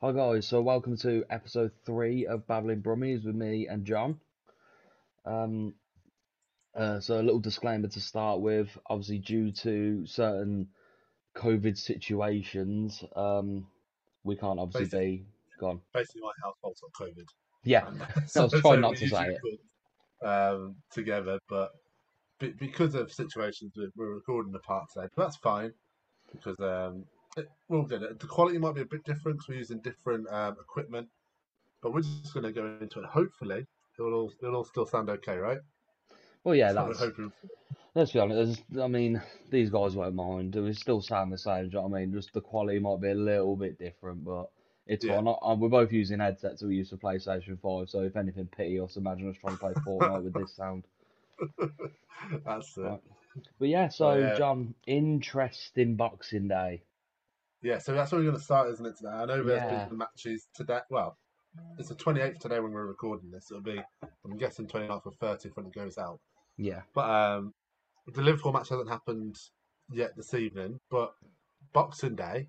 Hi guys, so welcome to episode three of Babbling Brummies with me and John. Um, uh, so a little disclaimer to start with. Obviously, due to certain COVID situations, um, we can't obviously Basically- be gone. Basically, my household's got COVID. Yeah, And I was so trying we not to say it. Um, together, but be- because of situations, we- we're recording apart today. But that's fine because um, it, we'll get it. The quality might be a bit different because we're using different um, equipment, but we're just going to go into it. Hopefully, it'll all, it'll all still sound okay, right? Well, yeah, That's what that's. hoping. Let's be honest. I mean, these guys won't mind. It will still sound the same. Do you know what I mean? Just the quality might be a little bit different, but it's Yeah. fine. We're both using headsets that we use for PlayStation Five. So if anything, pity us. Imagine us trying to play Fortnite with this sound. That's it. Right. But yeah, so yeah. John, interesting Boxing Day. Yeah, so that's where we're going to start, isn't it? Today, I know there's Yeah. been matches today. Well, it's the 28th today when we're recording this. It'll be, I'm guessing, 29th or 30th when it goes out. Yeah, But um, the Liverpool match hasn't happened yet this evening. But Boxing Day,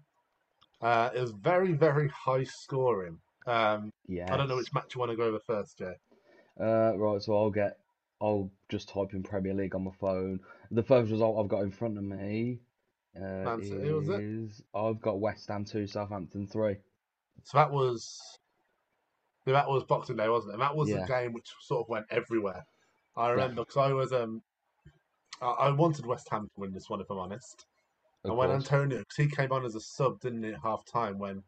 uh, it was very, very high scoring. Um, yeah. I don't know which match you want to go over first, Jay. Uh, right, so I'll get, I'll just type in Premier League on my phone. The first result I've got in front of me uh, Man City, was it? is I've got West Ham two, Southampton three. So that was that was Boxing Day, wasn't it? And that was Yeah. a game which sort of went everywhere. I remember because I was um, I, I wanted West Ham to win this one, if I'm honest. Of and when course. Antonio, because he came on as a sub, didn't he, at half time when,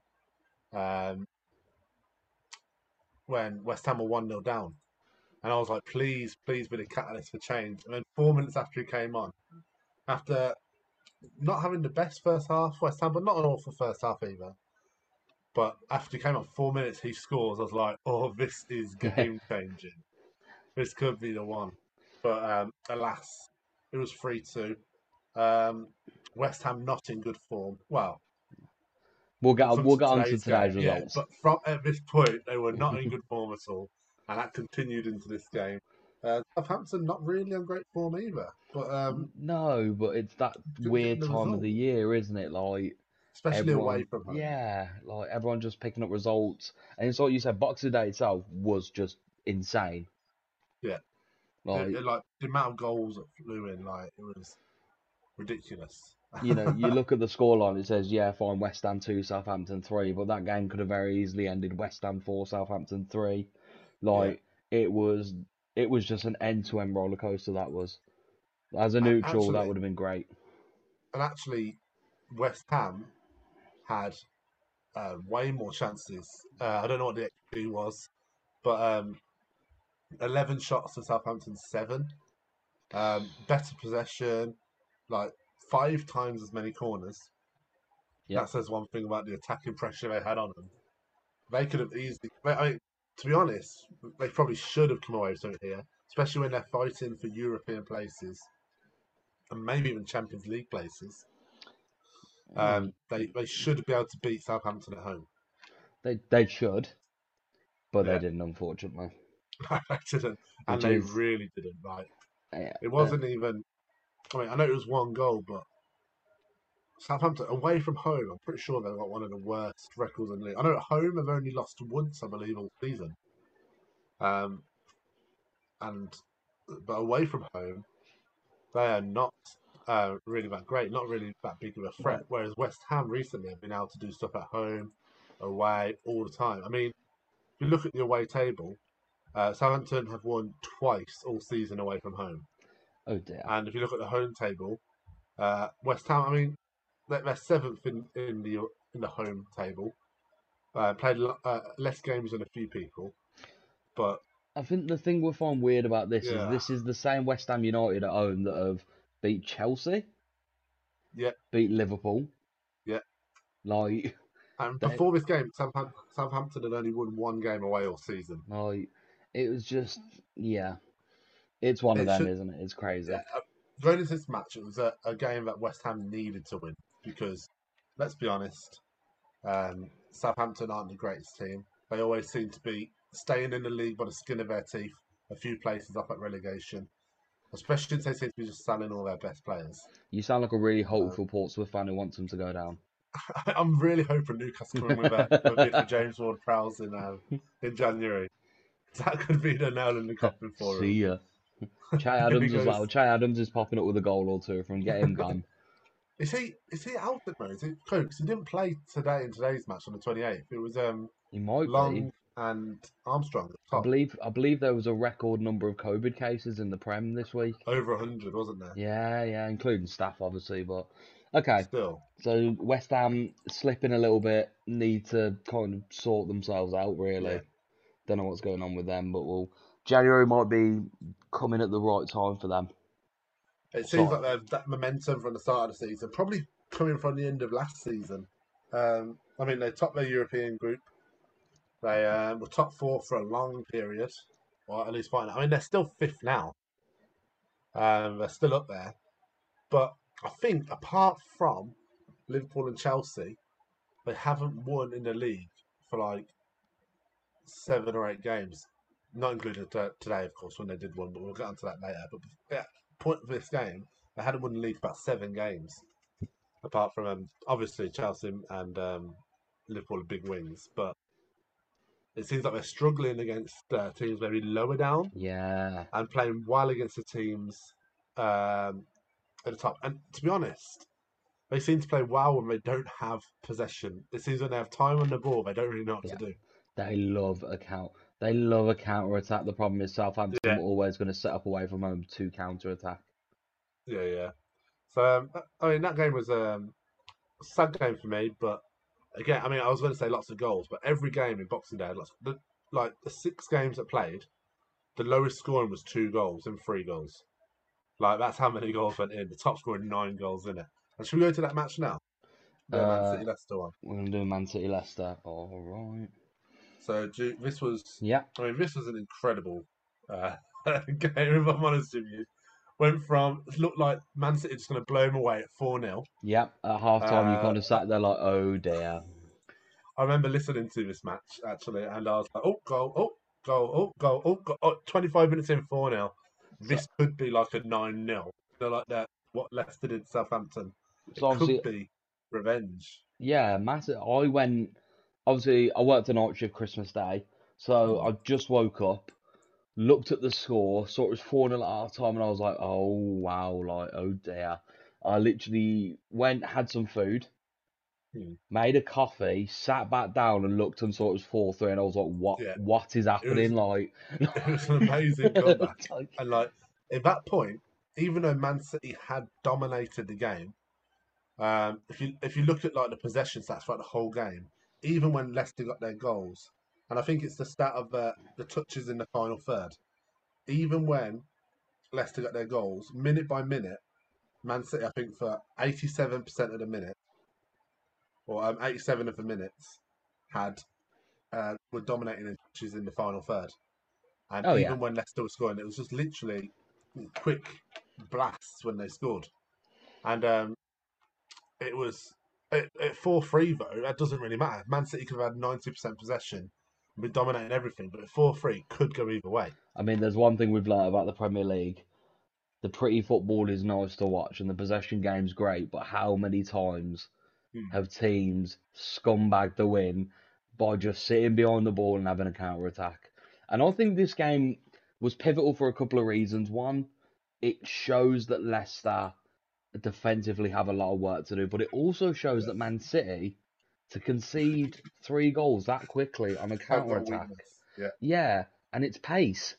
um, when West Ham were one 0 down, and I was like, please, please be the catalyst for change. And then four minutes after he came on, after not having the best first half, West Ham, but not an awful first half either. But after he came on, four minutes, he scores. I was like, oh, this is game changing. this could be the one. But um, alas, it was 3 2. Um, West Ham not in good form. Well, We'll get from we'll get on to today's game, yeah, results. but from at this point, they were not in good form at all, and that continued into this game. Uh, Southampton not really on great form either, but um, No, but it's that weird time of the year, isn't it? Like especially everyone, away from home. yeah, like everyone just picking up results, and it's like you said, Boxing Day itself was just insane. Yeah. Like It- it, like the amount of goals that flew in, like it was ridiculous. you know, you look at the scoreline, it says, yeah, fine, West Ham 2, Southampton 3, but that game could have very easily ended West Ham 4, Southampton 3. Like, it was it was just an end to end roller coaster, that was. As a neutral, that would have been great. and actually, West Ham had uh, way more chances. Uh, I don't know what the XP was, but um, eleven shots to Southampton seven. Um, better possession, like five times as many corners. Yeah. That says one thing about the attacking pressure they had on them. They could have easily. I mean, to be honest, they probably should have come away with something here, especially when they're fighting for European places and maybe even Champions League places. Um, they they should be able to beat Southampton at home. They they should, but Yeah. they didn't, unfortunately. they didn't, and Which they is- really didn't. Like Yeah, it wasn't even. I mean, I know it was one goal, but Southampton away from home, I'm pretty sure they've got one of the worst records in the league. I know at home they've only lost once, I believe, all season. Um, and but away from home, they are not uh, really that great, not really that big of a threat. Whereas West Ham recently have been able to do stuff at home, away, all the time. I mean, if you look at the away table, uh, Southampton have won twice all season away from home. Oh dear. And if you look at the home table, uh, West Ham, I mean, they're, seventh in, in the in the home table. Uh, played uh, less games than a few people, but I think the thing we find weird about this Yeah. is this is the same West Ham United at home that have beat Chelsea, Yeah. beat Liverpool. Yeah. Like, and They- before this game, Southampton, Southampton had only won one game away all season. like it was just yeah. It's one of them, should- isn't it? It's crazy. Yeah, uh, this match, it was a, a game that West Ham needed to win because, let's be honest, um, Southampton aren't the greatest team. They always seem to be staying in the league by the skin of their teeth, a few places up at relegation. Especially since they seem to be just selling all their best players. You sound like a really hopeful Portsmouth fan who wants them to go down. I'm really hoping Newcastle come in with a, a bit for James Ward-Prowse in um, in January. That could be the nail in the coffin for him. See ya. Che Adams as well. Che Adams is popping up with a goal or two from get him gone. Is he is he out at the moment? Is it Cokes? He didn't play today in today's match on the 28th. It was um He might be. Long and Armstrong at the I believe I believe there was a record number of COVID cases in the Prem this week. Over 100, wasn't there? Yeah, yeah, including staff obviously, but okay. Still. So West Ham slipping a little bit, need to kind of sort themselves out really. Yeah. Don't know what's going on with them, but we'll January might be coming at the right time for them. It seems like they've that momentum from the start of the season, probably coming from the end of last season. Um, I mean, they topped their European group. They um, were top four for a long period, or at least final. I mean, they're still fifth now. Um, they're still up there, but I think apart from Liverpool and Chelsea, they haven't won in the league for like seven or eight games. Not included today, of course, when they did one, but we'll get onto that later. But yeah, point of this game, they hadn't won the league for about seven games, apart from um, obviously Chelsea and um, Liverpool are big wins. But it seems like they're struggling against uh, teams very lower down Yeah. and playing well against the teams um, at the top. And to be honest, they seem to play well when they don't have possession. It seems when they have time on the ball, they don't really know what Yeah. to do. They love a count. They love a counter attack. The problem is Southampton Yeah. are always going to set up away from home to counter attack. Yeah, yeah. So um, I mean, that game was um, a sad game for me. But again, I mean, I was going to say lots of goals, but every game in Boxing Day, lots. The, like the six games that played, the lowest scoring was two goals and three goals. Like that's how many goals went in. The top scoring nine goals in it. And should we go to that match now? The Man Uh, City Leicester one. We're going to do Man City Leicester. All right. So this was Yeah. I mean, this was an incredible uh, game, if I'm honest with you. Went from, it looked like Man City just going to blow him away at 4 0. Yeah. At half time, you Uh, kind of sat there like, oh dear. I remember listening to this match, actually, and I was like, oh, goal, oh, goal, oh, goal, oh, goal. Oh, 25 minutes in 4 0. This could be like a 9 0. They're like that, what Leicester did to Southampton. It So obviously, could be revenge. yeah, massive. I went, obviously, I worked a night shift Christmas Day. So I just woke up, looked at the score, saw it was 4 0 at half time, and I was like, oh wow, like, oh dear. I literally went, had some food, Hmm. made a coffee, sat back down and looked and saw it was 4 3, and I was like, what, Yeah. what is happening? Like, It was an amazing comeback. Like- And like at that point, even though Man City had dominated the game, um, if you if you look at like the possession stats throughout the whole game, even when Leicester got their goals, and I think it's the stat of the the touches in the final third, even when Leicester got their goals, minute by minute, Man City I think for eighty seven percent of the minute, or um, eighty seven of the minutes, had uh, were dominating in touches in the final third. And Oh, even yeah. when Leicester was scoring, it was just literally quick blasts when they scored. And um, it was at, at 4 3, though, that doesn't really matter. Man City could have had 90% possession and been dominating everything, but at 4 3 could go either way. I mean, there's one thing we've learned about the Premier League. The pretty football is nice to watch and the possession game's great, but how many times Hmm. have teams scumbagged the win by just sitting behind the ball and having a counter attack? And I think this game was pivotal for a couple of reasons. One, it shows that Leicester defensively have a lot of work to do, but it also shows that Man City to concede three goals that quickly on a counter attack. Yeah. Yeah, and it's pace.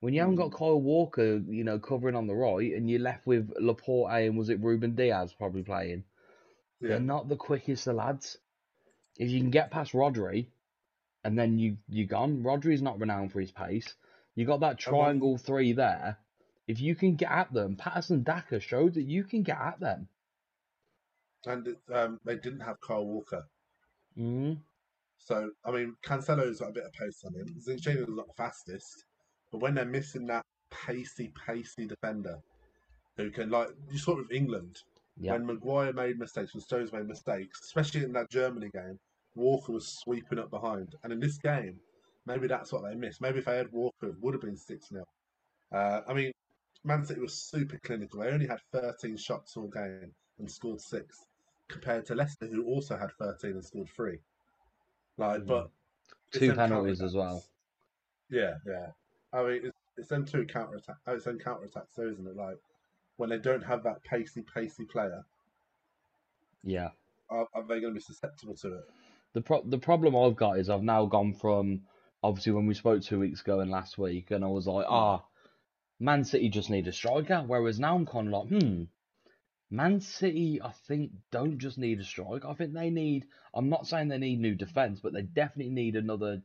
When you haven't got Kyle Walker, you know, covering on the right, and you're left with Laporte and was it Ruben Dias probably playing? Yeah. They're not the quickest of lads. If you can get past Rodri, and then you you're gone. Rodri's not renowned for his pace. You got that triangle three there. If you can get at them, Patson Daka showed that you can get at them. And um, they didn't have Kyle Walker. Mm. So, I mean, Cancelo's got a bit of pace on him. Zinchenko's not the fastest. But when they're missing that pacey, pacey defender who can, like, you saw it with England. Yeah. When Maguire made mistakes, when Stones made mistakes, especially in that Germany game, Walker was sweeping up behind. And in this game, maybe that's what they missed. Maybe if they had Walker, it would have been 6 0. Uh, I mean, Man City was super clinical. They only had 13 shots all game and scored six. compared to Leicester, who also had 13 and scored three. Like, Mm. but Two penalties as well. Yeah, yeah. I mean, it's, it's them two counter attack. Oh, it's them counter attacks, though, isn't it? Like when they don't have that pacey, pacey player, Yeah. are, are they going to be susceptible to it? The pro- the problem I've got is I've now gone from obviously when we spoke two weeks ago and last week, and I was like, ah, Man City just need a striker. Whereas now I'm kind of like, hmm, Man City, I think don't just need a striker. I think they need. I'm not saying they need new defense, but they definitely need another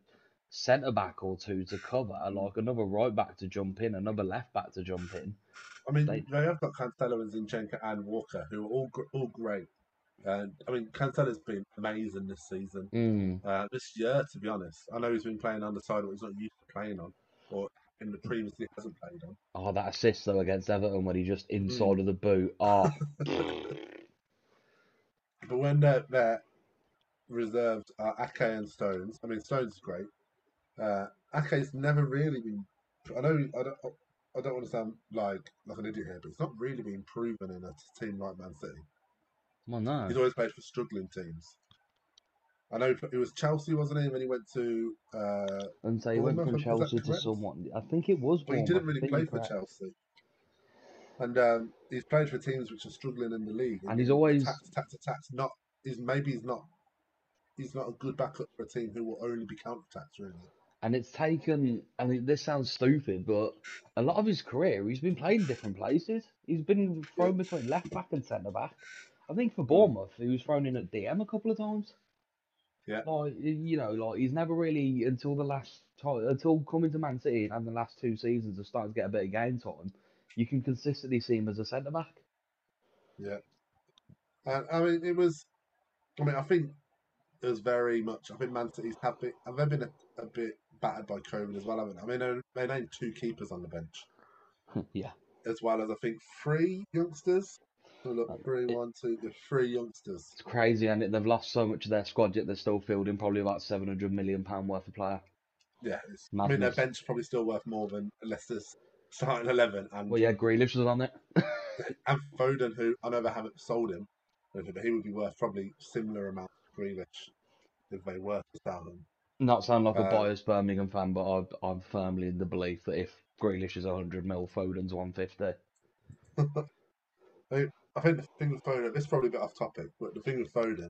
centre back or two to cover, like another right back to jump in, another left back to jump in. I mean, They- they, have got Cancelo and Zinchenko and Walker, who are all all great. And I mean, Cancelo's been amazing this season. Mm. Uh, this year, to be honest, I know he's been playing on the side what he's not used to playing on, or in the previously hasn't played on. Oh, that assist though against Everton when he just Hmm. inside of the boot. Oh, But when they're, they're reserved are Ake and Stones. I mean, Stones is great. Uh, Ake's never really been. I know. I don't. I don't want to sound like like an idiot here, but he's not really been proven in a team like Man City. well, no. He's always played for struggling teams. I know it was Chelsea, wasn't he? When he went to, uh, And so he went from Chelsea to someone. I think it was. but he didn't really play for correct. Chelsea. And um, he's played for teams which are struggling in the league. And he's always- attacks, attacks, attacks. Not is maybe he's not. He's not a good backup for a team who will only be counter attacks. Really, And it's taken. I mean, this sounds stupid, but a lot of his career, he's been playing different places. He's been thrown between left back and centre back. I think for Bournemouth, he was thrown in at DM a couple of times. Yeah. Like you know, like he's never really until the last time, until coming to Man City and the last two seasons of starting to get a bit of game time. You can consistently see him as a centre back. yeah. And I mean, it was. I mean, I think it was very much. I think Man City's have been. Have they been a, a bit battered by COVID as well? Haven't they? I mean, they named two keepers on the bench. yeah. as well as I think three youngsters. Look, three, it- one, two, the three youngsters. It's crazy, and they've lost so much of their squad, yet they're still fielding probably about seven hundred million pound worth of player. Yeah, it's, I mean their bench is probably still worth more than Leicester's starting eleven, and Well, yeah, Grealish was on it. and Foden, who I know they haven't sold him, but he would be worth probably similar amount to Grealish if they were to sell him. Not sound like a Uh, biased Birmingham fan, but I've, I'm firmly in the belief that if Grealish is 100 mil, Foden's 150. I think the thing with Foden, this is probably a bit off topic, but the thing with Foden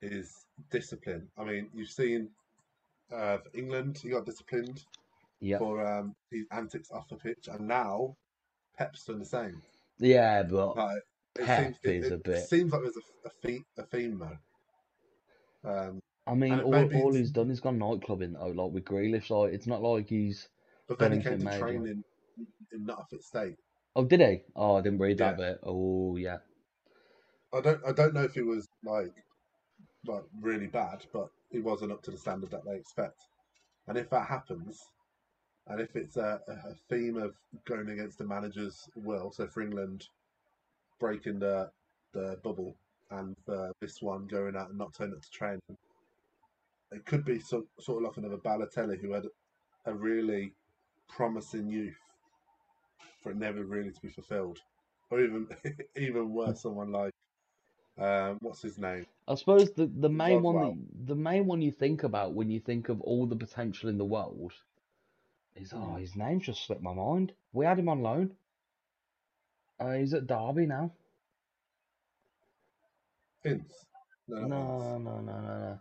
is discipline. I mean, you've seen uh, England, he got disciplined Yeah, for um, his antics off the pitch, and now Pep's done the same. yeah, but Like, it Pep seems, it, is a it bit- seems like there's a, a, theme, a theme though. Um, I mean, all, all he's done is gone nightclubbing though, like with Grealish. Like it's not like he's. but then he came to training in, in not a fit state. Oh, did he? Oh, I didn't read that Yeah. bit. Oh, yeah. I don't I don't know if he was like like really bad, but he wasn't up to the standard that they expect. And if that happens, and if it's a, a theme of going against the manager's will, so for England breaking the the bubble and for this one going out and not turning up to training, it could be some, sort of like another Balotelli who had a really promising youth for it never really to be fulfilled, or even even worse, someone like um, what's his name? I suppose the, the main one that, the main one you think about when you think of all the potential in the world is oh his name's just slipped my mind. We had him on loan. Uh, he's at Derby now. Ince. No, No, no, no, no, no.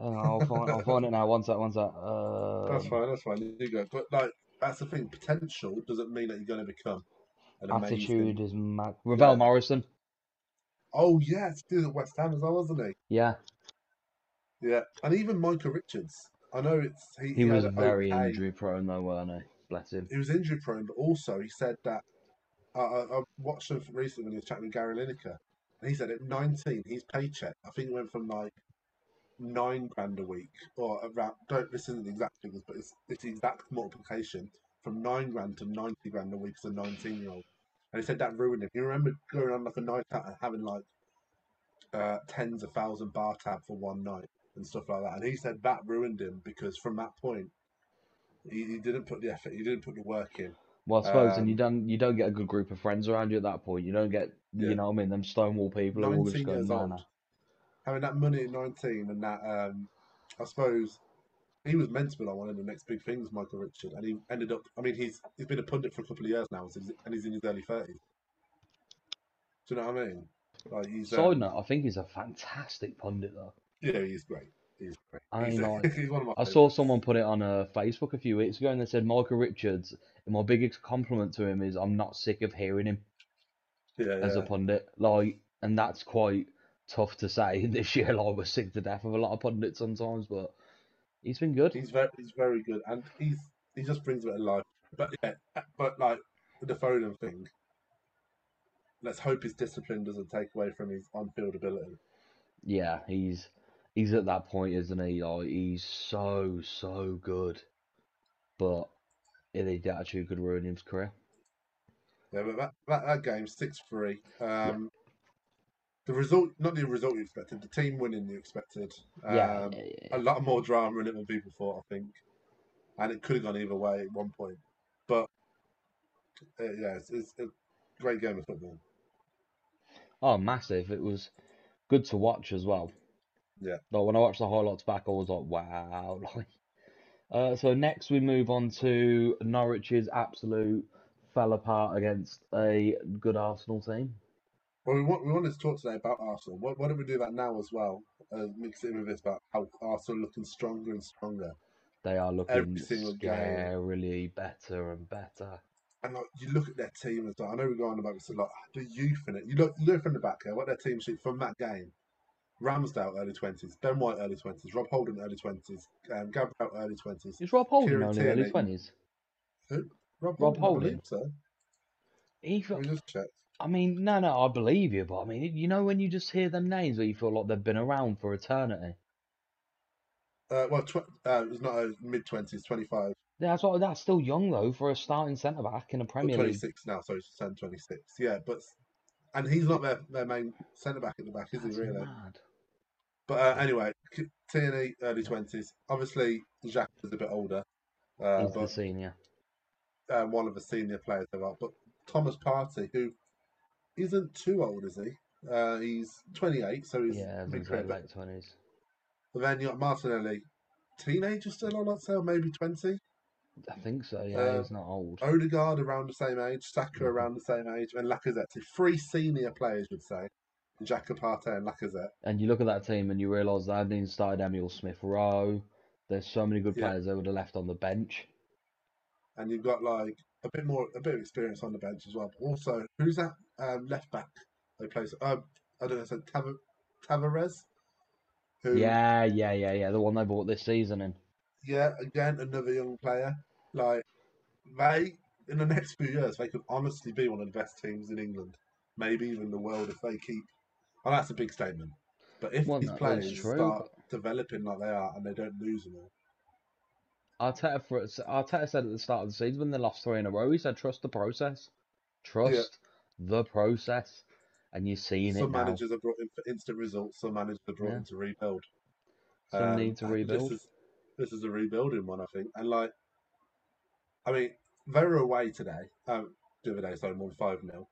Oh, I'll find I'll find it now. One sec, one sec. That's Um, fine. That's fine. You go. But like, that's the thing. Potential doesn't mean that you're going to become an amazing. attitude is mad. Ravel Yeah. Morrison. Oh yeah, it's still at West Ham as well, wasn't he? Yeah, Yeah, and even Micah Richards. I know it's he. he was very okay- injury prone though, weren't he? Bless him. He was injury prone, but also he said that. I, I, I watched him recently when he was chatting with Gary Lineker, and he said at 19, his paycheck I think went from like nine grand a week, or around. Don't this isn't the exact figures, but it's it's the exact multiplication from nine grand to 90 grand a week as a 19 year old. And he said that ruined him. He remembered going on like a night out and having like uh, tens of thousand bar tab for one night and stuff like that. And he said that ruined him because from that point, he, he didn't put the effort, he didn't put the work in. Well, I suppose, and Um, you don't you don't get a good group of friends around you at that point. You don't get Yeah. You know what I mean? Them Stonewall people are all just 19 going, years old. Having that money at 19 and that, um, I suppose he was meant to be like one of the next big things, Micah Richard, and he ended up. I mean, he's he's been a pundit for a couple of years now, and he's in his early 30s. Do you know what I mean? Like he's Side um, note, I think he's a fantastic pundit, though. yeah, he's great. He's great. I he's, like- he's one of my. I saw someone put it on uh, Facebook a few weeks ago, and they said Micah Richards. And my biggest compliment to him is I'm not sick of hearing him yeah, as a pundit. Like, and that's quite tough to say this year. Like, we're sick to death of a lot of pundits sometimes, but he's been good. He's very he's very good, and he's he just brings a bit of life. But yeah, but like the Foden thing. Let's hope his discipline doesn't take away from his on-field ability. Yeah, he's he's at that point, isn't he? Like, he's so so good, but yeah, the attitude could ruin his career. Yeah, but that, that, that game, 6 3. Um, The result, not the result you expected, the team winning you expected. Um, yeah, yeah, yeah. A lot more drama in it than people thought, I think. And it could have gone either way at one point. But, uh, yeah, it's, it's a great game of football. Oh, massive! It was good to watch as well. Yeah. Like when I watched the highlights back, I was like, wow. Like, uh, so next we move on to Norwich's absolute fell apart against a good Arsenal team. Well, we, want, we wanted to talk today about Arsenal. Why, why don't we do that now as well? Uh, mix it in with this about how Arsenal looking stronger and stronger. They are looking Every single game. scarily better and better. And like you look at their team as well. I know we're going about this a lot. The youth in it. You look, you look from the back here. What their team sheet from that game. Ramsdale early twenties, Ben White early twenties, Rob Holding early twenties, um, Gabriel early twenties. Is Rob Kieran only early twenties? Rob, Rob I Holding? believe so. He, Let me just check. I mean, no, no, I believe you, but I mean, you know, when you just hear them names, where you feel like they've been around for eternity. Uh, well, tw- uh, it was not uh, mid twenties, twenty five, Yeah, that's what, that's still young though for a starting centre back in a Premier twenty League. six now. So turned twenty six. Yeah, but and he's not their, their main centre back at the back, is he really? mad. But uh, anyway, Tierney early twenties. Obviously, Xhaka is a bit older. Uh, He's the but senior. um, one of the senior players they've got. But Thomas Partey, who isn't too old, is he? Uh, he's 28, so he's Yeah, I was big gonna say career. late twenties. But then you got Martinelli, teenager still, I'd say, or maybe 20. I think so. Yeah, Uh, he's not old. Odegaard around the same age, Saka Mhm. around the same age, and Lacazette. So three senior players, would say. Xhaka Partey and Lacazette. And you look at that team and you realise they haven't even started Emile Smith Rowe. There's so many good Yeah. players they would have left on the bench. And you've got like a bit more, a bit of experience on the bench as well. But also, who's that um, left back they play? Uh, I don't know, so Tav- Tavares? Who, Yeah, yeah, yeah, yeah. The one they bought this season in. yeah, again, another young player. Like, they, in the next few years, they could honestly be one of the best teams in England. Maybe even the world if they keep. Oh, that's a big statement. But if Well, these players true, start developing like they are and they don't lose them all. Arteta, for, Arteta said at the start of the season when they lost three in a row, he said, trust the process. Trust the process. And you're seeing Some it now. managers are brought in for instant results, some managers are brought Yeah. in to rebuild. Some Um, need to rebuild. This is, this is a rebuilding one, I think. And like, I mean, they were away today. Um, the other day, so won five 0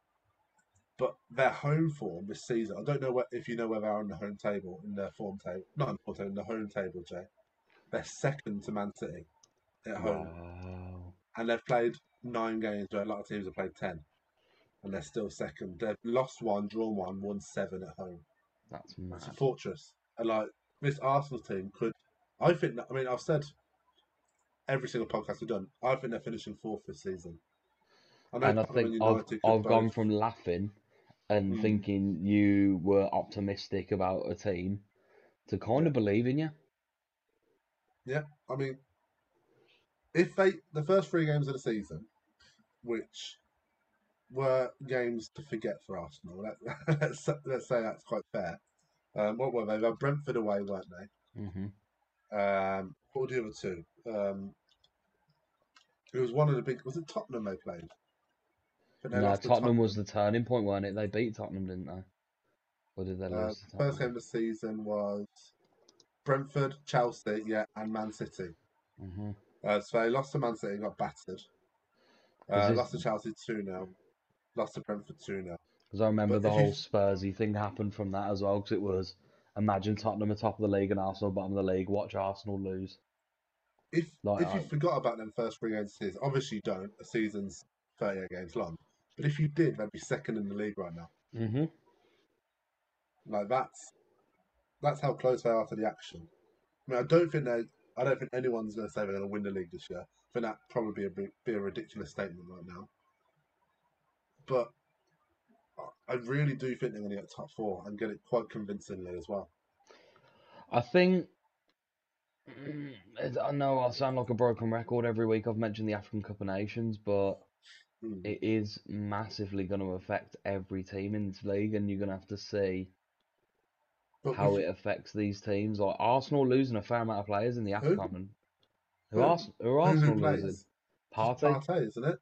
But their home form this season, I don't know what, if you know where they are on the home table, in their form table, not in the form table, in the home table, Jay. They're second to Man City at home, Wow. and they've played nine games where a lot of teams have played ten, and they're still second. They've lost one, drawn one, won seven at home. That's It's a fortress. And like this Arsenal team could, I think. that- I mean, I've said every single podcast we've done. I think they're finishing fourth this season. I And I think I've, I've gone from laughing and Mm. thinking you were optimistic about a team to kind of believing you. Yeah, I mean, if they the first three games of the season, which were games to forget for Arsenal, let, let's let's say that's quite fair. Um, what were they? They were Brentford away, weren't they? hmm Um, what were the other two? Um, it was one of the big. Was it Tottenham they played? They No, lost to Tottenham was the turning point, weren't it? They beat Tottenham, didn't they? Or did they Uh, lose? to first game Tottenham? of the season was Brentford, Chelsea, yeah, and Man City. Mhm. Uh, so they lost to Man City, got battered. Uh, this- Lost to Chelsea 2 0. Lost to Brentford 2 0. Because I remember But the if you whole Spursy thing happened from that as well. Because it was imagine Tottenham at top of the league and Arsenal bottom of the league. Watch Arsenal lose. if Like if you I, forgot about them first three games of the season, obviously you don't. A season's 38 games long. But if you did, they'd be second in the league right now. hmm Like that's that's how close they are to the action. I mean, I don't think they. I don't think anyone's going to say they're going to win the league this year. I think that probably be a, be a ridiculous statement right now. But I- really do think they're going to get top four and get it quite convincingly as well. I think. mm, I know I sound like a broken record every week. I've mentioned the African Cup of Nations, but Mm. it is massively going to affect every team in this league, and you're going to have to see But how it affects these teams. Like Arsenal losing a fair amount of players in the who? AFCON. Who, Who? Ars- who are Who, who Arsenal losing? Partey, isn't it?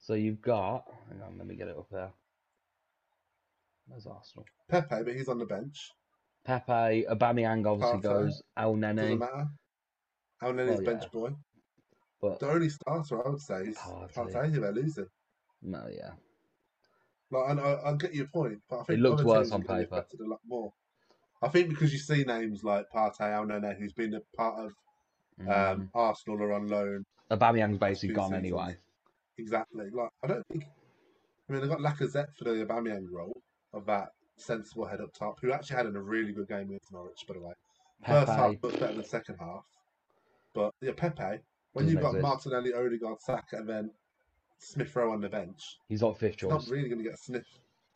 So you've got. Hang on, let me get it up there. Where's Arsenal? Pepe, but he's on the bench. Pepe, Aubameyang obviously Partey. goes. El Doesn't matter. Elneny's well, bench yeah, boy. but The only starter I would say is Partey. Partey, who they're losing. No, yeah, Like, and I, I get your point, but I it think looked other worse teams on are going to be paper. affected a lot more. I think because you see names like Partey, Elneny, who's been a part of um, Mm. Arsenal or on loan Aubameyang's basically gone seasons. anyway. Exactly. Like I don't think. I mean, they got Lacazette for the Aubameyang role of that sensible head up top, who actually had a really good game against Norwich, by the way. First half much better than second half, but yeah, Pepe. When doesn't you've got exist. Martinelli, Odegaard, Saka, and then Smith Rowe on the bench, He's not fifth he's not really going to get a sniff,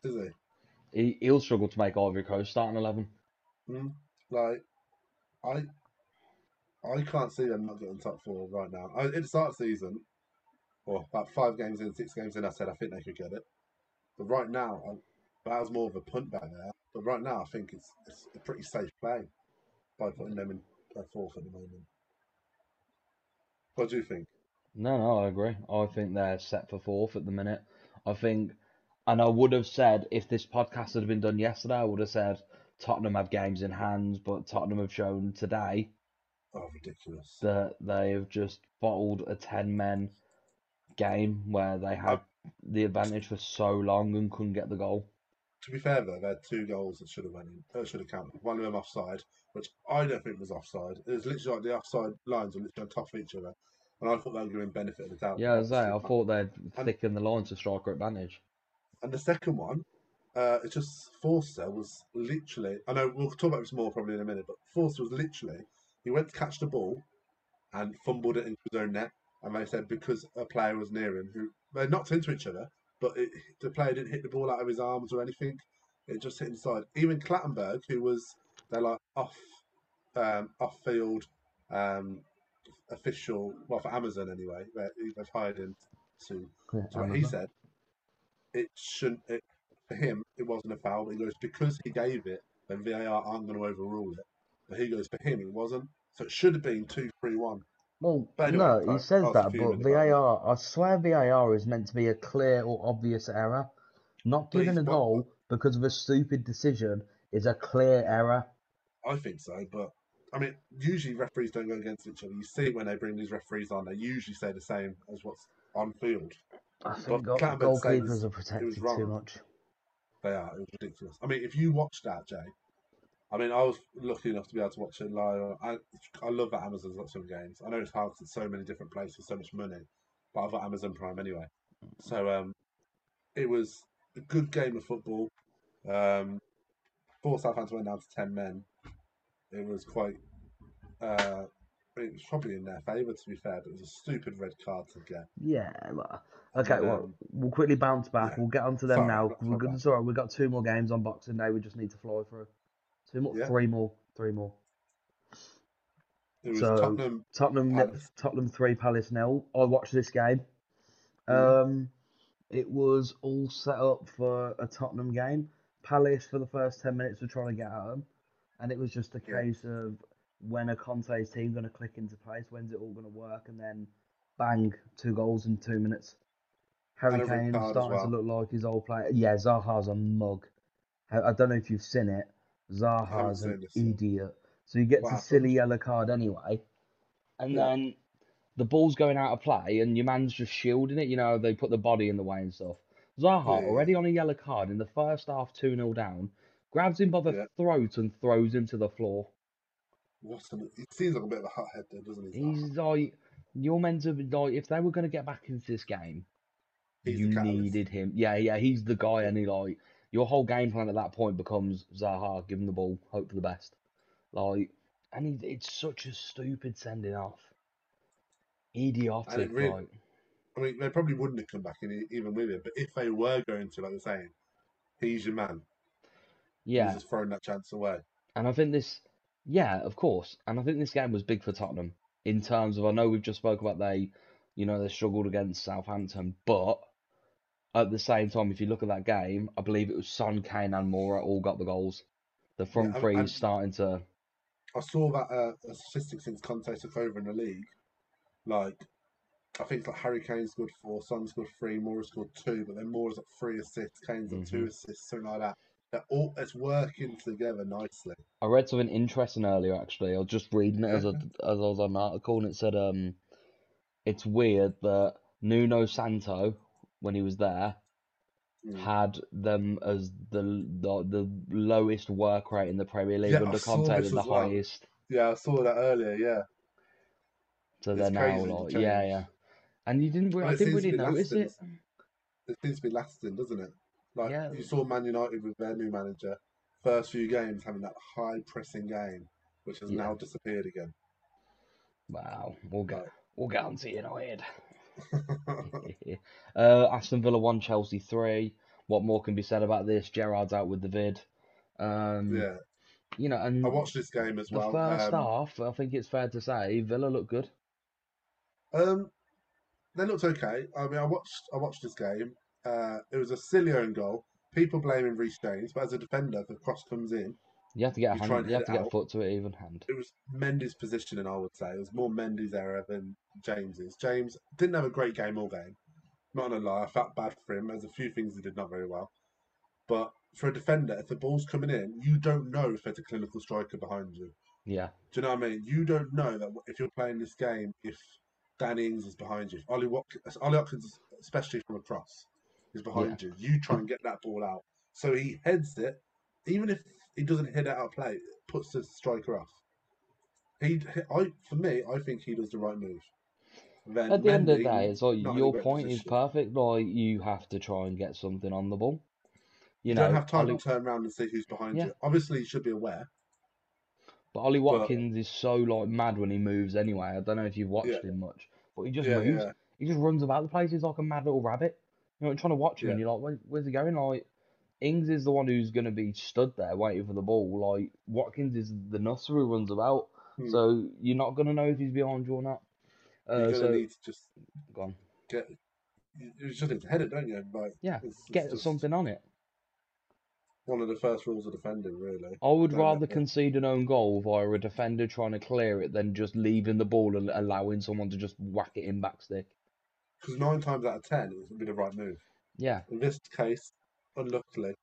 is he? He he'll struggle to make Ivory Coast starting eleven. Mm? Like, I, I can't see them not getting top four right now. I, at the start of the season, or about five games in, six games in, I said I think they could get it. But right now, I, that was more of a punt back there. But right now, I think it's it's a pretty safe play by putting them in fourth at the moment. What do you think? No, no, I agree. I think they're set for fourth at the minute. I think, and I would have said if this podcast had been done yesterday, I would have said Tottenham have games in hand, but Tottenham have shown today Oh, ridiculous! that they have just bottled a 10 men game where they had the advantage for so long and couldn't get the goal. to be fair though, they had two goals that should have went in. That should have counted. One of them offside, which I don't think was offside. It was literally like the offside lines were literally on top of each other, and I thought they were giving benefit of the doubt. Yeah, as I I thought they'd and thicken the lines to striker advantage. and the second one, uh, it's just Forster was literally. I know we'll talk about this more probably in a minute, but Forster was literally he went to catch the ball and fumbled it into his own net, and they said because a player was near him who they knocked into each other, but it, the player didn't hit the ball out of his arms or anything. It just hit inside. Even Clattenburg, who was they're like off um, off field um, official, well for Amazon anyway, they- they've hired him to. Yeah, So what he said, it shouldn't. It, for him, it wasn't a foul. But he goes because he gave it, then VAR aren't going to overrule it. But he goes for him, it wasn't. So it should have been two, three, one. Well, no, he says that, but fuming about that. VAR, I swear VAR is meant to be a clear or obvious error. Not giving a goal because of a stupid decision is a clear error. I think so, but I mean, usually referees don't go against each other. You see when they bring these referees on, they usually say the same as what's on field. I But think goal, it goalkeepers are protected too much. They are. It was ridiculous. I mean, if you watch that, Jay, I mean, I was lucky enough to be able to watch it live. I, I love that Amazon's got some games. I know it's hard 'cause it's so many different places, so much money, but I've got Amazon Prime anyway. So um, it was a good game of football. Um, four Southampton went down to ten men. It was quite. Uh, it was probably in their favour, to be fair, but it was a stupid red card to get. Yeah, well, okay, well, um, we'll quickly bounce back. yeah, We'll get onto them sorry, now. We're good. bad. It's all right. We've got two more games on Boxing Day. We just need to fly through. Two more, Yeah, three more, three more. So Tottenham Tottenham, Palace. Tottenham three, Palace nil. I watched this game. Um, it was all set up for a Tottenham game. Palace for the first ten minutes were trying to get at them, and it was just a Yeah. case of when a Conte's team going to click into place, when's it all going to work, and then bang, two goals in two minutes. Harry And a red Kane starting to look like his old player. Yeah, Zaha's a mug. I don't know if you've seen it. Zaha's an seen this. So idiot. So he gets a silly yellow card anyway, and Yeah. then the ball's going out of play, and your man's just shielding it. You know, they put the body in the way and stuff. Zaha, Yeah, already on a yellow card in the first half, 2 0 down, grabs him by the Yeah. throat and throws him to the floor. What's an, he seems like a bit of a hothead, though, doesn't he? He's like, you're meant to be like, if they were going to get back into this game, He's you needed him. Yeah, yeah, he's the guy, and he like, your whole game plan at that point becomes Zaha, give him the ball, hope for the best. Like, and he, it's such a stupid sending off. Idiotic, really- like. I mean, they probably wouldn't have come back in even with it, but if they were going to, like you're saying, he's your man. Yeah, He's just throwing that chance away. And I think this, yeah, of course. And I think this game was big for Tottenham in terms of I know we've just spoke about they, you know, they struggled against Southampton, but at the same time, if you look at that game, I believe it was Son, Kane, and Moura all got the goals. The front Yeah, three is starting to, I saw that uh, a statistic since Conte took over in the league. Like, I think it's like Harry Kane scored four, Son scored three, Moura scored two, but then Moura's got three assists, Kane's got two Mhm. assists, something like that. They're all it's working together nicely. I read something interesting earlier. Actually, I was just reading it as a, as I was on an article, and it said, um, it's weird that Nuno Santo, when he was there, Mm. had them as the the, the lowest work rate in the Premier League Yeah, under Conte than the well. highest. Yeah, I saw that earlier. Yeah, So It's they're now like, yeah, yeah. And you didn't, I didn't really notice it. lasting. it seems to be lasting, doesn't it? Like Yeah. you saw Man United with their new manager, first few games having that high pressing game, which has Yeah. now disappeared again. Wow, we'll go, we'll go get onto United. uh, Aston Villa one, Chelsea three. What more can be said about this? Gerrard's out with the vid. Um, yeah, you know, and I watched this game as the well. first um, half, I think it's fair to say Villa looked good. Um, they looked okay. I mean, I watched I watched this game. Uh, it was a silly own goal. People blaming Reece James, but as a defender, the cross comes in, You have to get a hand, you have to get a foot to it, even hand. it was Mendy's positioning. I would say it was more Mendy's error than James's. James didn't have a great game all game. Not gonna lie, I felt bad for him. There's a few things he did not very well. But for a defender, if the ball's coming in, you don't know if there's a clinical striker behind you. Yeah, Do you know what I mean? You don't know that if you're playing this game, if Danny Ings is behind you, if Ollie Watkins, Ollie Watkins, especially from across, is behind you. You try and get that ball out. So he heads it, even if he doesn't hit it out of play, it puts the striker off. He, I, for me, I think he does the right move. Then At the end of the day, it's like not in a your point is perfect. Like you have to try and get something on the ball. You You know, don't have time Ollie, to turn around and see who's behind Yeah. you. Obviously, you should be aware. but Ollie but- Watkins is so like mad when he moves. Anyway, I don't know if you've watched Yeah. him much, but he just Yeah, moves. He just runs about the place. He's like a mad little rabbit. You know, you're trying to watch him, and you're like, Where, "Where's he going?" Like, Ings is the one who's going to be stood there waiting for the ball. Like Watkins is the nusser who runs about. Hmm. So you're not going to know if he's behind you or not. You're Uh, gonna so need to just go on. get. You you just need to head it, don't you? Like, Yeah, it's- it's Get just something on it. One of the first rules of defending, really. I would Don't rather concede an own goal via a defender trying to clear it than just leaving the ball and allowing someone to just whack it in backstick. Because nine times out of ten, it would be the right move. Yeah, In this case, unluckily,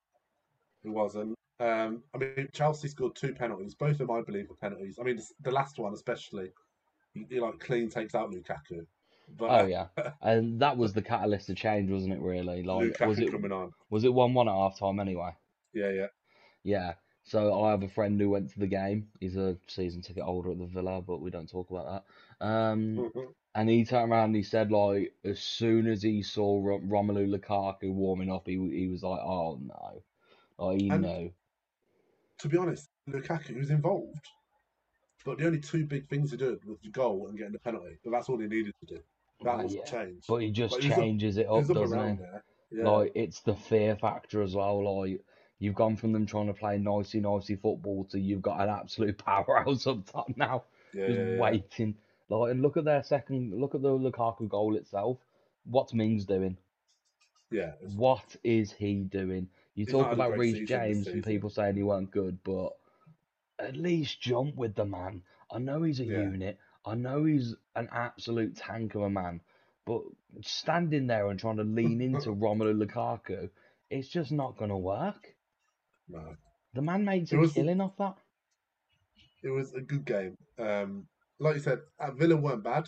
it wasn't. Um, I mean, Chelsea scored two penalties. Both of them, I believe, were penalties. I mean, the- last one especially, he, he like clean takes out Lukaku. But oh yeah, and that was the catalyst to change, wasn't it? Really, like Lukaku was it coming on. was it one one at half time anyway? Yeah, yeah. Yeah. So I have a friend who went to the game. He's a season ticket holder at the Villa, but we don't talk about that. Um, and he turned around and he said like as soon as he saw Ro- Romelu Lukaku warming up, he he was like, oh no, like And- knew. to be honest, Lukaku was involved. But the only two big things he did was the goal and getting the penalty. But that's all he needed to do. That Well, was yeah. change. But he just But he's up- changes it up, doesn't he? Yeah. Like it's the fear factor as well. Like you've gone from them trying to play nicey nicey football to you've got an absolute powerhouse up top now, yeah, just waiting. Like and look at their second, look at the Lukaku goal itself. What's Mings doing? Yeah, What is he doing? You He's talk not had a about Reece James and people saying he weren't good, but at least jump with the man. I know he's a Yeah. unit. I know he's an absolute tank of a man, but standing there and trying to lean into Romelu Lukaku, it's just not going to work. no. The man makes It a was- killing off that. It was a good game. Um, like you said, at Villa weren't bad.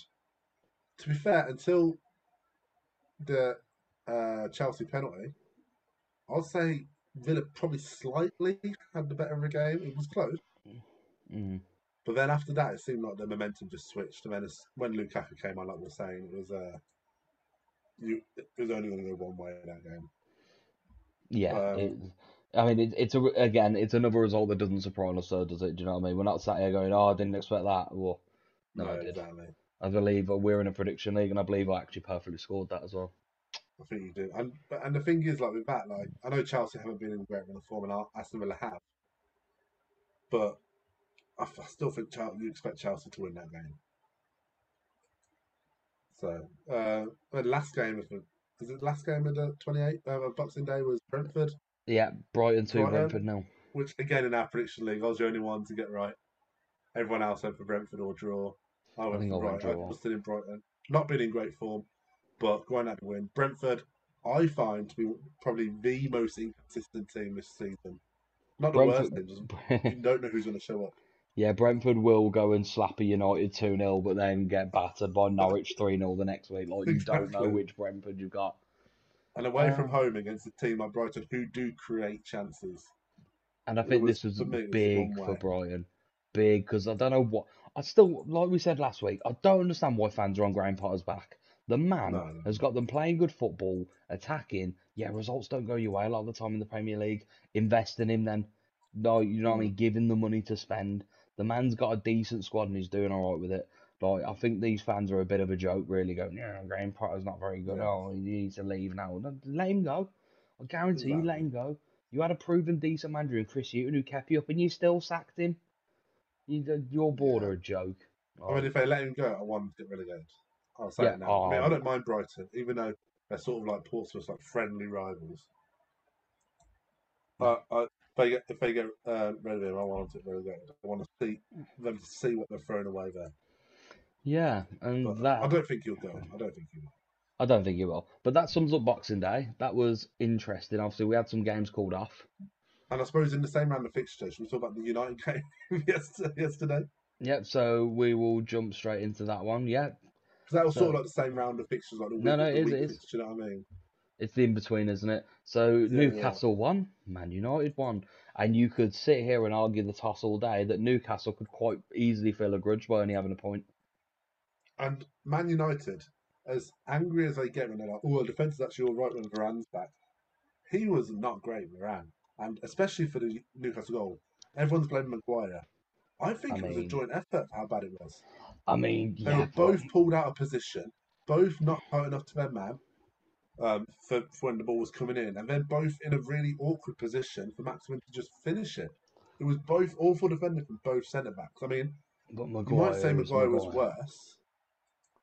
To be fair, until the uh, Chelsea penalty, I'd say Villa probably slightly had the better of the game. It was close, Mm. but then after that, it seemed like the momentum just switched. And then it's, when Lukaku came on, like we were saying, it was uh, you, it was only going to go one way in that game. Yeah, Um, it, I mean, it, it's a again, it's another result that doesn't surprise us, so does it? Do you know what I mean? We're not sat here going, "Oh, I didn't expect that." Well, no, I did. exactly. I believe we're in a prediction league, and I believe I actually perfectly scored that as well. I think you do. And but- and the thing is, like with that, like I know Chelsea haven't been in great run of form, and Aston Villa have, but I still think Chelsea, you expect Chelsea to win that game. So uh, the last game of the is it the last game of the twenty eighth uh, Boxing Day was Brentford, Yeah, Brighton two, Brighton. Brentford nil. which again in our prediction league I was the only one to get right. Everyone else went for Brentford or draw. I went think for I went Brighton. I still in Brighton, not been in great form, but going out to win. Brentford, I find to be probably the most inconsistent team this season. Not the worst team, just you don't know who's going to show up. yeah, Brentford will go and slap a United two 0 but then get battered by Norwich three 0 the next week. Like you don't know which Brentford you've got. And away from Um, home against a team like Brighton who do create chances. And I think was- this was for was big for way. Brighton. Big, because I don't know what. I still, like we said last week, I don't understand why fans are on Graham Potter's back. The man No, no. has got them playing good football, attacking. Yeah, results don't go your way a lot of the time in the Premier League. Invest in him then. No, you know what I Mm. mean? Give him the money to spend. The man's got a decent squad and he's doing all right with it. Like, I think these fans are a bit of a joke, really, going, yeah, Graham Potter's not very good. Yeah. Oh, he needs to leave now. No, Let him go. I guarantee you, let him go. You had a proven decent manager in Chris Hughton who kept you up and you still sacked him. You, your board Yeah. are a joke. I mean, if they let him go, I want to get relegated. I'll say Yeah, it now. I mean, oh. I don't mind Brighton, even though they're sort of like Portsmouth, like friendly rivals. But I, if they get if they get uh, rid of him, I want to get relegated. I want to see them to see what they're throwing away there. yeah, and But that I don't think he'll go. I don't think he will. I don't think he will. But that sums up Boxing Day. That was interesting. Obviously, we had some games called off. And I suppose in the same round of fixtures, we talk about the United game yesterday. Yep, so we will jump straight into that one. Yeah, Because that was sort of like the same round of fixtures, like the week, No, no, it is, it is. fixture, you know what I mean? it's the in between, isn't it? So Yeah, Newcastle won, Man United won. And you could sit here and argue the toss all day that Newcastle could quite easily feel a grudge by only having a point. And Man United, as angry as they get when they're like, oh, the defence is actually all right when Varane's back, he was not great, Varane. And especially for the Newcastle goal, everyone's blaming Maguire. I think I it was mean- a joint effort how bad it was. I mean, They yeah, were but- both pulled out of position, both not high enough to their man um, for, for when the ball was coming in, and then both in a really awkward position for Maximin to just finish it. It was both awful defending from both centre backs. I mean, but you might say was Maguire was worse,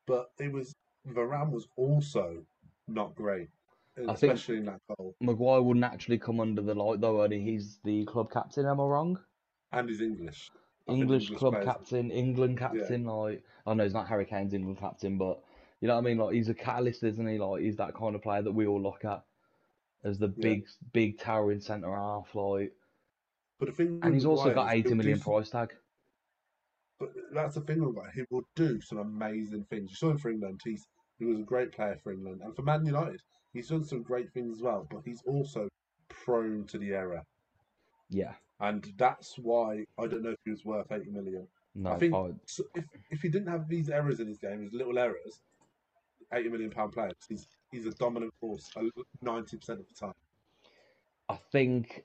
but it was Varane was also not great, I think- especially in that goal. Maguire will naturally come under the light though, and he's the club captain. Am I wrong? And he's English. Think English club players- captain, England captain. Like, I know he's not Harry Kane's England captain, but you know what I mean. Like, he's a catalyst, isn't he? Like, he's that kind of player that we all look at as the Yeah. big, big towering centre half. Like, But the thing, and he's also Maguire got eighty million do- price tag. But that's the thing Maguire. He will do some amazing things. You saw him for England. He's he was a great player for England, and for Man United, he's done some great things as well. But he's also prone to the error, Yeah, and that's why I don't know if he was worth eighty million. no, I think I- if if he didn't have these errors in his game, his little errors, eighty million pound player, 'cause he's he's a dominant force ninety percent of the time. I think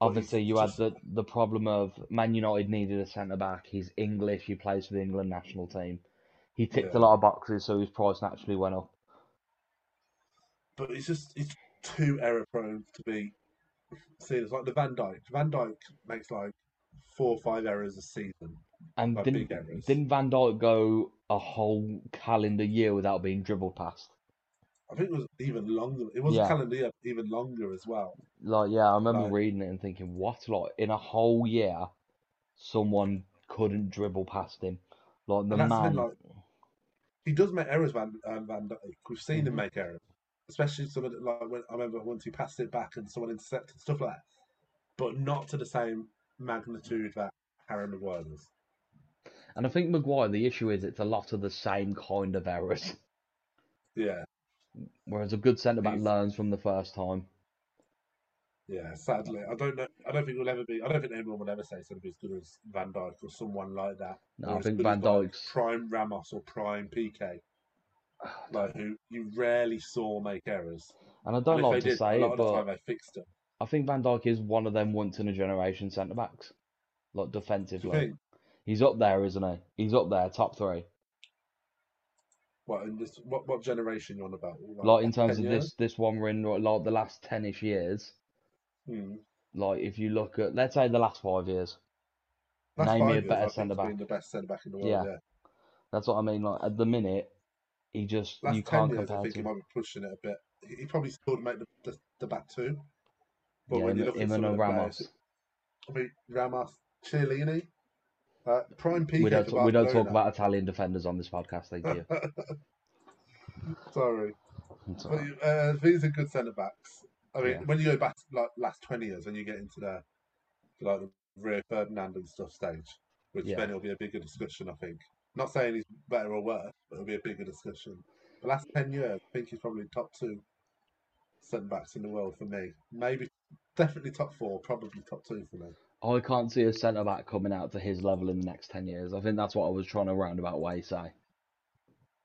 obviously you had the the problem of Man United needed a centre back. He's English. He plays for the England national team. He ticked a lot of boxes, so his price naturally went up. But it's just it's too error prone to be seen as like the Van Dijk. Van Dijk makes like four or five errors a season. And Like didn't didn't Van Dijk go a whole calendar year without being dribbled past? I think it was even longer. It was Yeah. a calendar year, even longer as well. Like, yeah, I remember Like- reading it and thinking, what? Like, in a whole year, someone couldn't dribble past him. Like the And that's the man. thing, like, He does make errors, Van um, Van Dijk. We've seen Mhm. him make errors, especially some of the, like when I remember once he passed it back and someone intercepted stuff like that, but not to the same magnitude that Harry Maguire does. And I think Maguire, the issue is it's a lot of the same kind of errors. Yeah, Whereas a good centre back learns from the first time. Yeah, sadly, I don't know. I don't think we'll ever be. I don't think anyone will ever say it's going to be as good as Van Dijk or someone like that. No, I think Van as, like, prime Ramos or prime Piqué, like who you rarely saw make errors. And I don't if like to did, say it, but time they fixed them. I think Van Dijk is one of them once in a generation centre backs. Like defensively. He's up there, isn't he? He's up there, top three. What in this? What what generation you on about? Like in terms of years? this this one we're in like the last ten ish years. Hmm. Like if you look at let's say the last five years. Last Name five me a better centre back. the best centre back in the world. Yeah. Yeah. That's what I mean. Like at the minute, he just Last you can't years, I think to he might be pushing it a bit. He, probably still would make the, the, the back two. But yeah, when you look at him some and of the Ramos. players, I mean Ramos, Chiellini, uh, prime Piqué We don't talk, we don't talk about Italian defenders on this podcast. Thank you. Sorry. But uh, these are good centre backs. I mean, Yeah. when you go back like last twenty years, and you get into the like the Rio Ferdinand and stuff stage, which Yeah. then it'll be a bigger discussion. I think. Not saying he's better or worse, but it'll be a bigger discussion. The last ten years, I think he's probably top two centre backs in the world for me. Maybe, definitely top four, probably top two for me. I can't see a centre back coming out to his level in the next ten years. I think that's what I was trying to roundabout way say.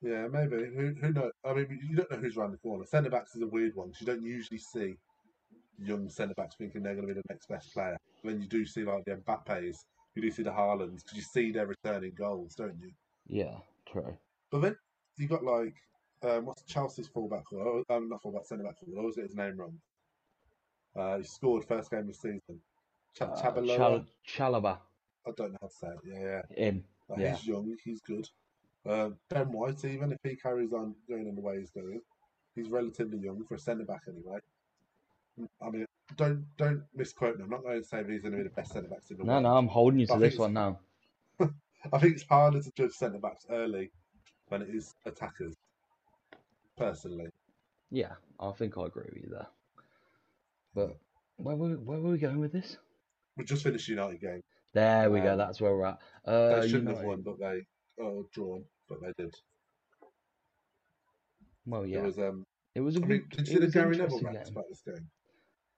Yeah, maybe. Who who knows? I mean, you don't know who's around the corner. Centre backs is a weird one 'cause you don't usually see young centre backs thinking they're going to be the next best player. Then you do see like the Mbappes, you do see the Haalands because you see their returning goals, don't you? Yeah, true. But then you got like um, what's Chelsea's fullback called? Oh, um, not fullback, centre back called. I always get his name wrong. Uh, he scored first game of the season. Ch- Uh, Chabaloa. Chal- Chalaba, I don't know how to say it. Yeah, yeah. him. Like, Yeah. He's young, he's good. Um, ben White, even if he carries on going in the way he's going, he's relatively young for a centre back anyway. I mean, don't don't misquote me. I'm not going to say he's going to be the best centre backs in the No, world. no, no, I'm holding you I to this one now. I think it's harder to judge centre backs early than it is attackers. Personally, Yeah, I think I agree with you there. But where were where were we going with this? we just finished the United game. There we go. Um, That's where we're at. Uh, they shouldn't have won, but they or drawn, but they did. Well, It yeah, was um. it was a I good. mean, did it you see the Gary Neville game. about this game?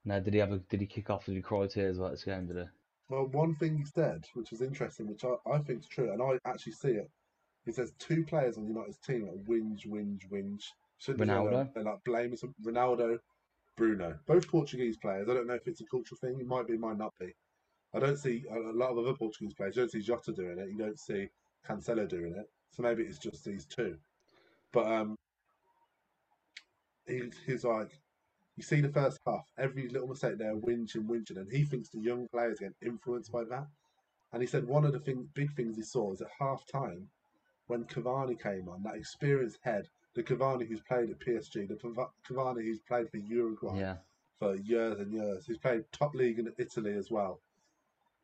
No, did he have a? Did he kick off? Did he cry tears about this game? Did he? Well, one thing he said, which was interesting, which I, I think is true, and I actually see it. He says two players on United's team that whinge, whinge, whinge. Shouldn't Ronaldo? They're like blaming some Ronaldo, Bruno, both Portuguese players. I don't know if it's a cultural thing. It might be, might not be. I don't see a a lot of other Portuguese players. You don't see Jota doing it. You don't see Cancelo doing it. So maybe it's just these two. But um, he, he's like, you see the first half, every little mistake there, whinging, whinging, and he thinks the young players get influenced by that. And he said one of the thing, big things he saw is at half time when Cavani came on, that experienced head, the Cavani who's played at PSG, the Cavani who's played for Uruguay Yeah. for years and years, who's played top league in Italy as well.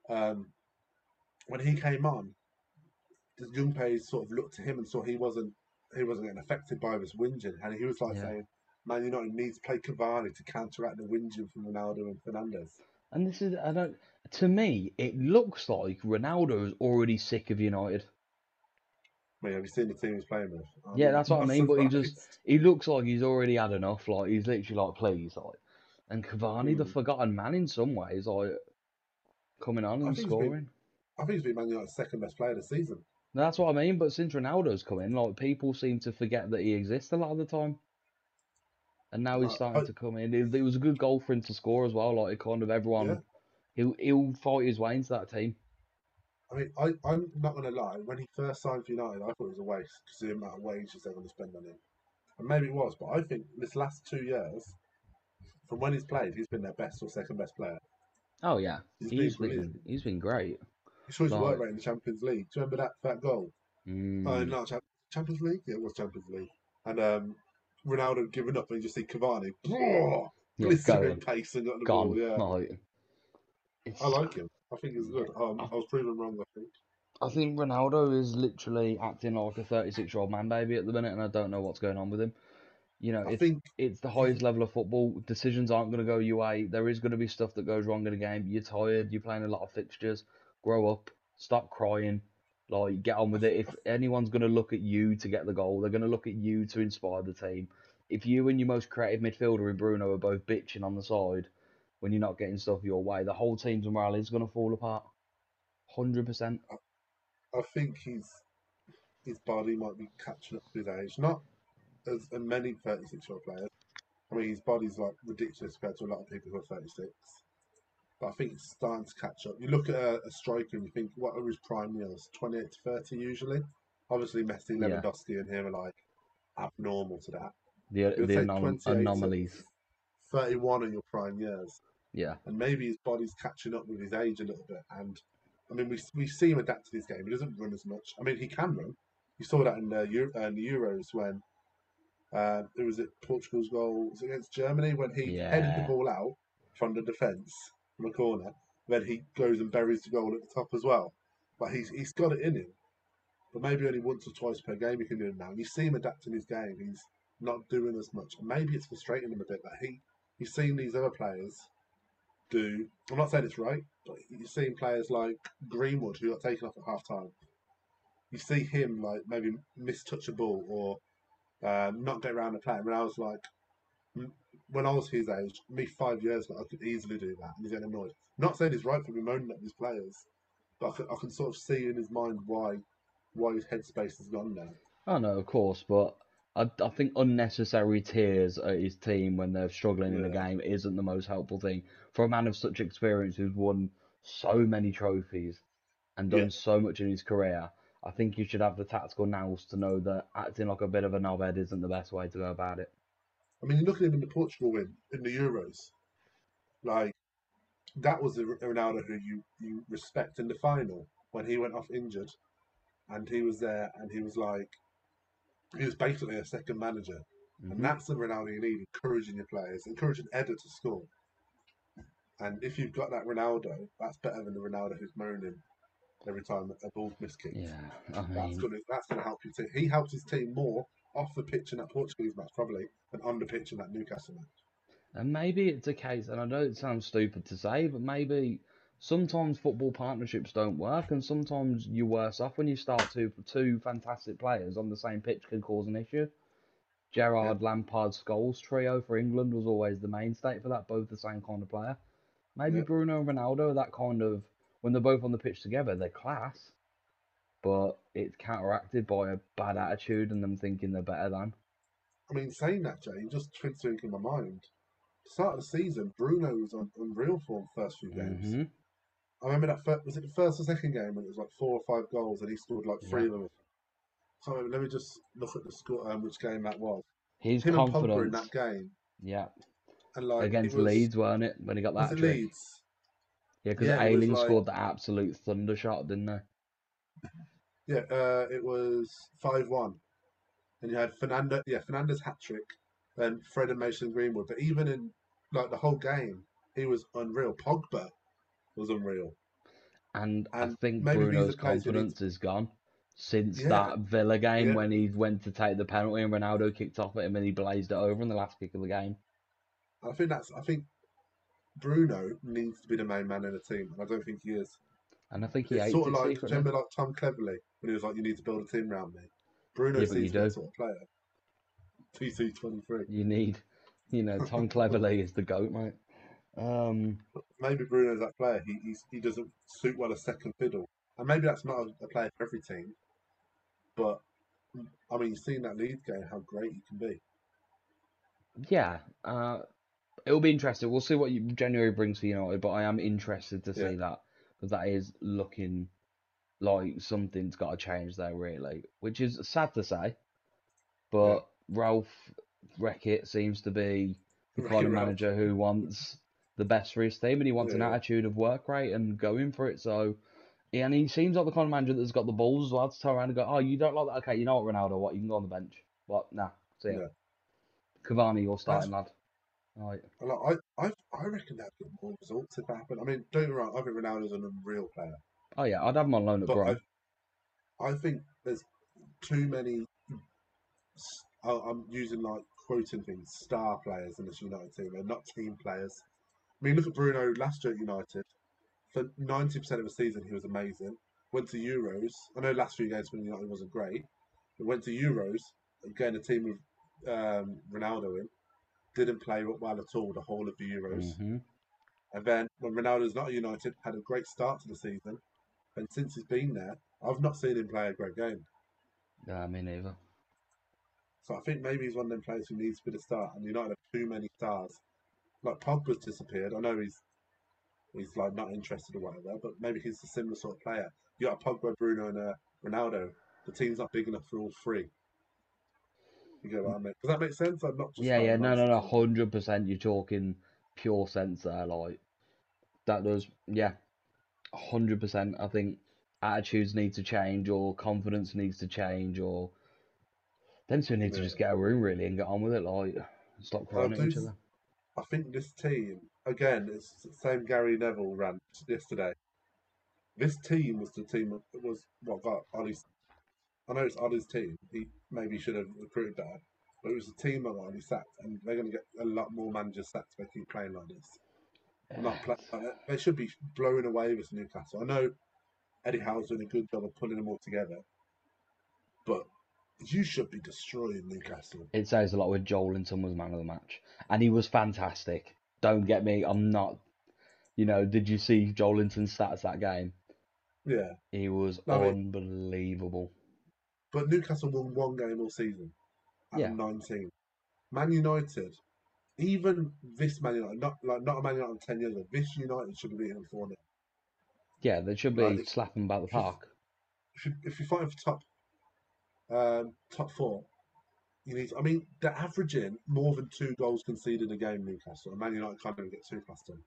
Um, when he came on, the young players sort of looked to him and saw he wasn't he wasn't getting affected by this whinging, and he was like Yeah. saying, "Man United needs to play Cavani to counteract the whinging from Ronaldo and Fernandes." And this is I don't. To me, it looks like Ronaldo is already sick of United. I mean, have you seen the team he's playing with? I'm Yeah, that's what I mean, but he just—he looks like he's already had enough. Like he's literally like, please, like. And Cavani, the Mm. forgotten man in some ways, like coming on I and think he's been- scoring. I think he's been Man United's second best player this season. No, That's what I mean. But since Ronaldo's come in, like people seem to forget that he exists a lot of the time. And now he's starting I- to come in. It, it was a good goal for him to score as well. Like kind of everyone, Yeah. he'll he'll fight his way into that team. I mean, I, I'm not going to lie. When he first signed for United, I thought it was a waste because the amount of wages they're going to spend on him. And maybe it was, but I think this last two years, from when he's played, he's been their best or second best player. Oh yeah, He's he's been brilliant. he's been great. He saw his work rate in the Champions League. Do you remember that, that goal? Mm. Oh, not Champions League? Yeah, it was Champions League. And um, Ronaldo giving up, and you just see Cavani, yeah, blistering pace and got the gone. ball. Yeah, I like him. I think he's good. Um, I was proven wrong, I think. I think Ronaldo is literally acting like a 36 year old man baby at the minute, and I don't know what's going on with him. You know, I it's think it's the highest level of football. Decisions aren't going to go your way. There is going to be stuff that goes wrong in a game. You're tired. You're playing a lot of fixtures. Grow up. Stop crying. Like, get on with it. If anyone's going to look at you to get the goal, they're going to look at you to inspire the team. if you and your most creative midfielder in Bruno are both bitching on the side when you're not getting stuff your way, the whole team's morale is going to fall apart. Hundred percent. I think his his body might be catching up his age. Not as many 36 year old players. I mean, his body's like ridiculous compared to a lot of people who are 36. But I think it's starting to catch up. You look at a, a striker and you think, what are his prime years? 28 to 30 usually. Obviously, Messi, Yeah. Lewandowski, and him are like abnormal to that. The the anom- anomalies. 31 in your prime years. Yeah. and maybe his body's catching up with his age a little bit. And I mean, we we see him adapt to this game. He doesn't run as much. I mean, he can run. You saw that in the, Euro, uh, in the Euros when uh, it was at Portugal's goal was against Germany when he headed the ball out from the defence from a corner. Then he goes and buries the goal at the top as well. But he's he's got it in him. But maybe only once or twice per game he can do it now. You see him adapting his game. He's not doing as much. And maybe it's frustrating him a bit that he he's seen these other players do. I'm not saying it's right, but you've seen players like Greenwood who got taken off at half time. You see him like maybe mistouch a ball or um, not get around the play. And I was like, when I was his age, me five years ago, I could easily do that, and he's getting annoyed. Not saying he's right for me moaning at these players, but I can, I can sort of see in his mind why why his headspace has gone there. Oh no, of course, but I, I think unnecessary tears at his team when they're struggling in the game isn't the most helpful thing for a man of such experience who's won so many trophies and done Yeah. so much in his career. I think you should have the tactical nous to know that acting like a bit of a knobhead isn't the best way to go about it. I mean, you look at him in the Portugal win in the Euros, like that was the Ronaldo who you you respect in the final when he went off injured, and he was there, and he was like, he was basically a second manager, Mhm. and that's the Ronaldo you need, encouraging your players, encouraging Eder to score. And if you've got that Ronaldo, that's better than the Ronaldo who's moaning every time a ball's miskicked. Yeah, I That's mean, gonna that's gonna help your team. He helped his team more off the pitch in that Portuguese match probably than on the pitch in that Newcastle match. and maybe it's a case, and I know it sounds stupid to say, but maybe sometimes football partnerships don't work, and sometimes you're worse off when you start two two fantastic players on the same pitch can cause an issue. Gerrard, Lampard, Scholes trio for England was always the mainstay for that, both the same kind of player. Maybe Yeah. Bruno and Ronaldo are that kind of when they're both on the pitch together, they're class, but it's counteracted by a bad attitude and them thinking they're better than. I mean, saying that, Jay, just twinkling in my mind. Start of the season, Bruno was on unreal form first few games. hmm I remember that first, was it the first or second game when it was like four or five goals and he scored like three Yeah. of them. So let me just look at the score, um, which game that was. His Him and in confidence, that game, yeah, and like against was, Leeds, weren't it? When he got that trick. Leeds? Yeah, because Yeah, Ayling like- scored the absolute thunder shot, didn't they? Yeah, uh, it was five one, and you had Fernando. Yeah, Fernando's hat trick, and Fred and Mason Greenwood. But even in like the whole game, he was unreal. Pogba was unreal. And I think Bruno's players who need confidence is gone since Yeah, that Villa game yeah. when he went to take the penalty and Ronaldo kicked off at him and he blazed it over in the last kick of the game. I think that's. I think Bruno needs to be the main man in the team, and I don't think he is. And I think he It's sort of like remember like Tom Cleverley when he was like, "You need to build a team around me." Bruno Yeah, seems that sort of player. TC twenty three. You need, you know, Tom Cleverley is the goat, mate. Um, Maybe Bruno's that player. He he's, he doesn't suit well a second fiddle, and maybe that's not a, a player for every team. But I mean, you've seen that Leeds game, how great he can be. yeah, uh, it'll be interesting. We'll see what you, January brings for United, but I am interested to see Yeah. that because that is looking like something's got to change there, really, which is sad to say. But Ralf Rangnick seems to be the kind of manager who wants the best for his team and he wants an attitude of work rate and going for it. So, yeah, and he seems like the kind of manager that's got the balls as well to turn around and go, "Oh, you don't like that? Okay, you know what, Ronaldo? What you can go on the bench? What? Nah, see ya. Yeah. Cavani, you're starting lad. Right. Like, I I I reckon that'd get more results if that happened. I mean, don't get me wrong. I think Ronaldo's an unreal player. Oh yeah, I'd have him on loan at Brom. I, I think there's too many. I'm using like quoting things, star players in this United team. They're not team players. I mean, look at Bruno last year at United. For 90% of the season, he was amazing. Went to Euros. I know last few games when United wasn't great, but went to Euros again, a team with um, Ronaldo in, didn't play well at all the whole of the Euros. hmm And then when Ronaldo's not at United, had a great start to the season. And since he's been there, I've not seen him play a great game. Yeah, me neither. So I think maybe he's one of them players who needs to be the start. And United have too many stars. Like Pogba's disappeared. I know he's he's like not interested or whatever, but maybe he's a similar sort of player. You got Pogba, Bruno, and uh, Ronaldo. The team's not big enough for all three. You get what I mean? Does that make sense? I'm not just Yeah, yeah, no, no, no, hundred percent. You're talking pure sense there, like that does, yeah, hundred percent. I think attitudes need to change, or confidence needs to change, or them two need to just get a room really and get on with it, like stop crying at each other. I think this team, again, it's the same Gary Neville rant yesterday. This team was the team that was what got Ole's. I know it's Ole's team. He maybe should have recruited better, but it was the team that got Ollie sacked, and they're going to get a lot more managers sacked if they keep playing like this. Like, they should be blowing away with Newcastle. I know Eddie Howe's doing a good job of pulling them all together, but you should be destroying Newcastle. It says a lot with Joel Joelinton was man of the match, and he was fantastic. Don't get me, I'm not. You know, did you see Joel Joelinton's stats that game? Yeah, He was No, I unbelievable. But Newcastle won one game all season at Yeah. 19. Man United, even this Man United, not like not a Man United ten years ago, this United should be beating them 4 0. Yeah, they should be Right. slapping about the park. If, you, if you're fighting for top um, top four, you need. I mean, they're averaging more than two goals conceded a game. Newcastle and Man United can't even get two past them.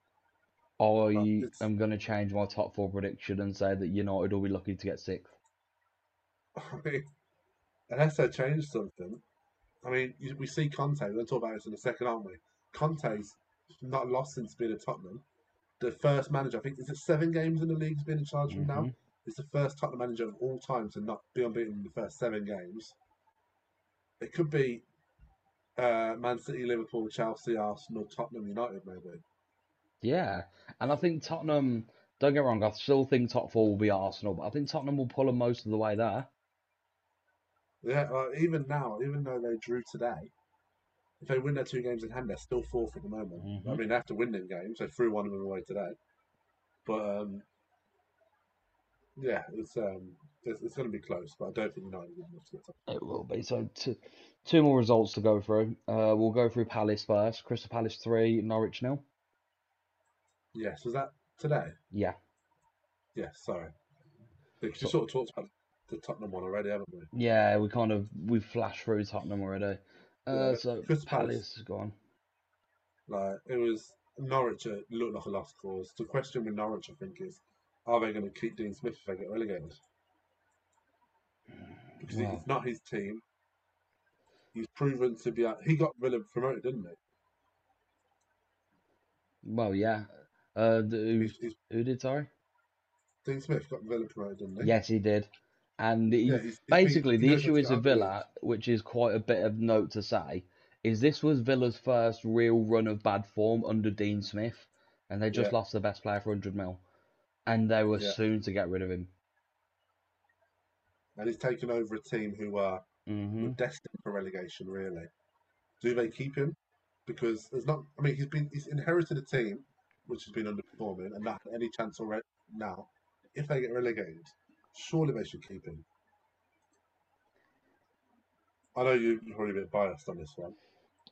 I am going to change my top four prediction and say that United will be lucky to get sixth. I mean, unless they change something. I mean, we see Conte. We're going to talk about this in a second, aren't we? Conte's not lost since being at Tottenham. The first manager, I think, is it seven games in the league he's been in charge from now? He's the first Tottenham manager of all time to not be unbeaten in the first seven games. It could be uh, Man City, Liverpool, Chelsea, Arsenal, Tottenham, United, maybe. Yeah, and I think Tottenham. Don't get wrong, I still think top four will be Arsenal, but I think Tottenham will pull them most of the way there. Yeah, uh, even now, even though they drew today, if they win their two games in hand, they're still fourth at the moment. I Mhm. mean, they have to win them games. They threw one of them away today, but um, yeah, it's um, it's, it's going to be close. But I don't think United will to get top. It will be. So two, two more results to go through. Uh, we'll go through Palace first. Crystal Palace three, Norwich nil. Yes, was that today? Yeah, Yes, sorry. Because you So- sort of talked about the Tottenham one already, haven't we? yeah, we kind of we flashed through Tottenham already. Uh, Yeah, so Crystal Palace. Palace is gone. Like it was Norwich looked like a lost cause. The question with Norwich, I think, is are they going to keep Dean Smith if they get relegated? Because it's not his team. He's proven to be. He got Villa promoted, didn't he? Well, yeah. Uh, the, who, He's, he's, who did sorry? Dean Smith got Villa promoted, didn't he? Yes, he did. And he, Yeah, he's basically, been- the issue is with Villa, which is quite a bit of note to say, is this was Villa's first real run of bad form under Dean Smith, and they just Yeah. lost the best player for 100 mil, and they were Yeah. soon to get rid of him. and he's taken over a team who are hmm destined for relegation. Really, do they keep him? Because there's not. I mean, he's been he's inherited a team which has been underperforming and not any chance already. Now, if they get relegated, surely they should keep him. I know you- you're probably a bit biased on this one.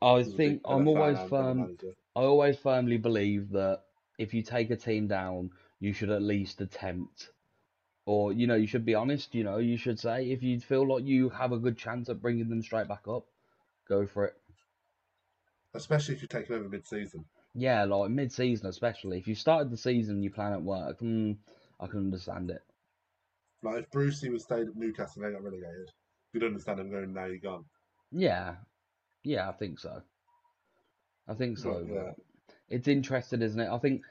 I think I'm always firm. I always firmly believe that if you take a team down, you should at least attempt, or you know, you should be honest. You know, you should say if you feel like you have a good chance at bringing them straight back up, go for it. especially if you're taking over mid-season. Yeah, like mid-season especially. If you started the season, and you plan at work. Hmm, I can understand it. Like if Brucey was stayed at Newcastle and they got relegated, you'd understand him going, "Now you're gone." Yeah, yeah, I think so. I think so. Yeah. It's interesting, isn't it? I think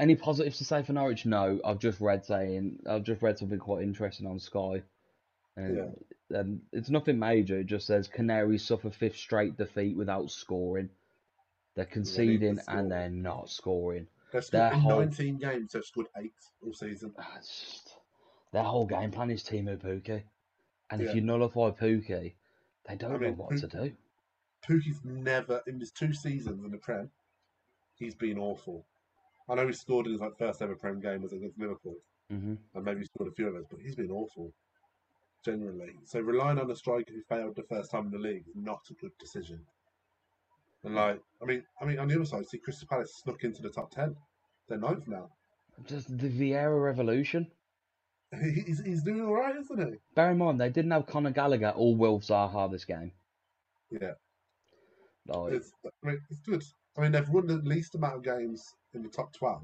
any positives to say for Norwich? No, I've just read saying I've just read something quite interesting on Sky, and and it's nothing major. It just says Canaries suffer fifth straight defeat without scoring. They're conceding score. and they're not scoring. They've scored in whole- 19 games. They've scored eight all season. Ah, It's just, their whole game plan is Teemu Pukki, and if you nullify Pukki, they don't I mean, know what to do. Pukki's never in his two seasons in the Prem, he's been awful. I know he scored in his like first ever Prem game was against Liverpool, hmm and maybe he scored a few of those, but he's been awful generally. So relying on a striker who failed the first time in the league is not a good decision. And like, I mean, I mean, on the other side, see Crystal Palace snuck into the top ten. They're ninth now. Just the Vieira revolution. He- He's, he's doing all right, isn't he? Bear in mind, they didn't have Conor Gallagher or Will Zaha this game. Yeah, Like, it's, I mean, it's good. I mean, they've won the least amount of games in the top twelve,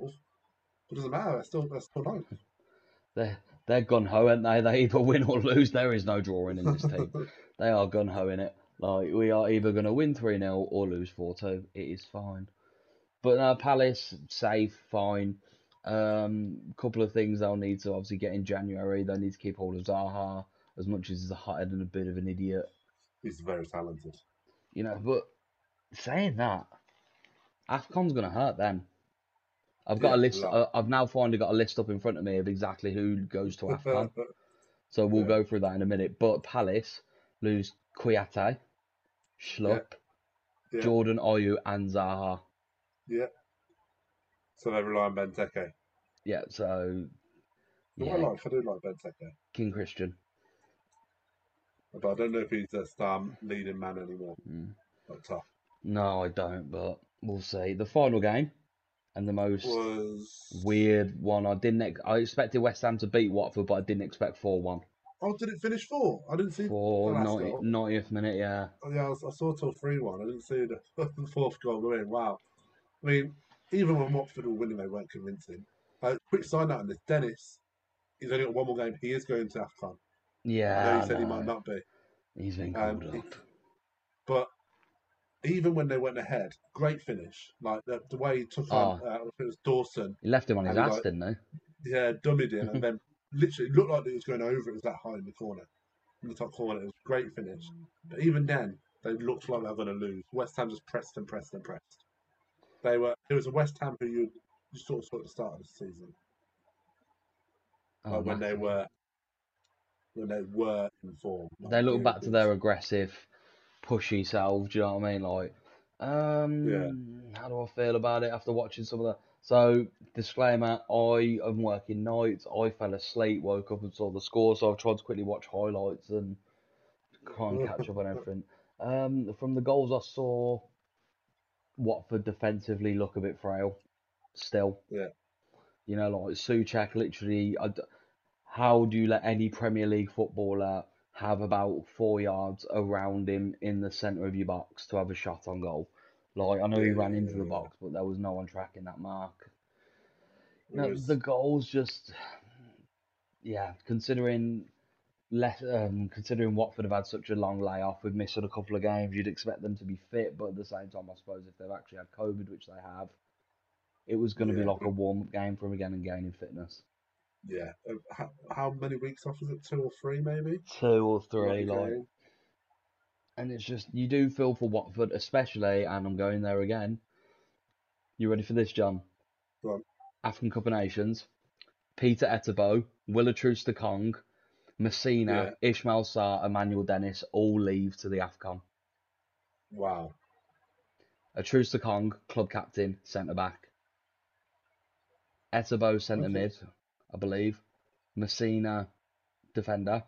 but it doesn't matter. They're still they're still ninth. they're, they're gun ho, aren't they? They either win or lose. There is no drawing in this team. They are gun ho in it. Like we are either going to win 3 0 or lose 4 2. It is fine. But no, Palace, safe, fine. Um, couple of things they'll need to obviously get in January. They need to keep hold of Zaha as much as he's a hothead and a bit of an idiot. he's very talented. You know, but saying that, AFCON's going to hurt them. I've got Yeah, a list. a. Uh, I've now finally got a list up in front of me of exactly who goes to AFCON. So we'll Yeah. go through that in a minute. But Palace lose Kouyaté, Schlupp, Yeah. Jordan Ayew, and Zaha. yeah. So they rely on Benteke. Yeah, so yeah, I like, I do like Benteke, King Christian. but I don't know if he's a star leading man anymore. Mm. Top No, I don't, but we'll see. The final game and the most was. weird one. I didn't. I expected West Ham to beat Watford, but I didn't expect four one Oh, did it finish four? I didn't see for the last 90, goal. 90th minute. Yeah, Oh, yeah, I, saw till three one. I didn't see the, the fourth goal go in. Wow. I mean, even when Watford were winning, they weren't convincing. Uh, quick side note on this: Dennis, he's only got one more game. He is going to AFCON. I yeah. he said he might not be, He's been Um, called he- up. but even when they went ahead, great finish. Like the, the way he took on, uh, it was Dawson. He left him on his ass, got- didn't he? Yeah, dummied him, and then literally looked like he was going over. It was that high in the corner, in the top corner. It was a great finish. But even then, they looked like they were going to lose. West Ham just pressed and pressed and pressed. They were. It was a West Ham who you, you sort of saw at the start of the season, Oh, like when they were when they were in form. like they look back to their aggressive, pushy selves. Do you know what I mean? Like, um, how do I feel about it after watching some of that? So, disclaimer: I am working nights. I fell asleep, woke up and saw the score. So I've tried to quickly watch highlights and can't catch up on everything. Um, from the goals I saw, Watford defensively look a bit frail, still. Yeah. You know, like Soucek, literally. I d how do you let any Premier League footballer have about four yards around him in the centre of your box to have a shot on goal? Like, I know he ran into the box, but there was no one tracking that mark. No, was- the goals just, yeah, considering less, um, considering Watford have had such a long layoff with missing a couple of games, you'd expect them to be fit, but at the same time, I suppose if they've actually had COVID, which they have, it was going to be like a warm-up game for them again and gaining fitness. yeah. Uh, How, how many weeks off was it? Two or three, maybe. Two or three, Like, game? and it's just you do feel for Watford, especially, and I'm going there again. You ready for this, John? Go on. African Cup of Nations, Peter Etebo, William Ekong, Masina, Ishmael Sarr, Emmanuel Dennis all leave to the AFCON. Wow. A Kong, club captain, centre back. Etebo, centre Okay. mid, I believe. Masina, defender.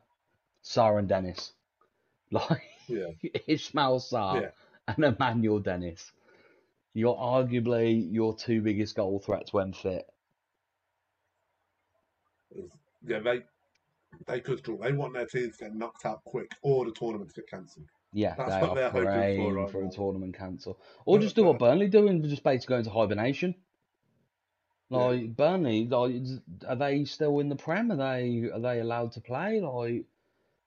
Sarr and Dennis. Like Yeah. Ishmael Sarr Yeah. and Emmanuel Dennis. You're arguably your two biggest goal threats when fit. Yeah, they they could draw. They want their teams to get knocked out quick or the tournament to get cancelled. Yeah, That's they what are they're hoping for right for a tournament cancel. Or just do what Burnley do and just basically go into hibernation. Yeah. Like Burnley, like are they still in the Prem? Are they are they allowed to play? Like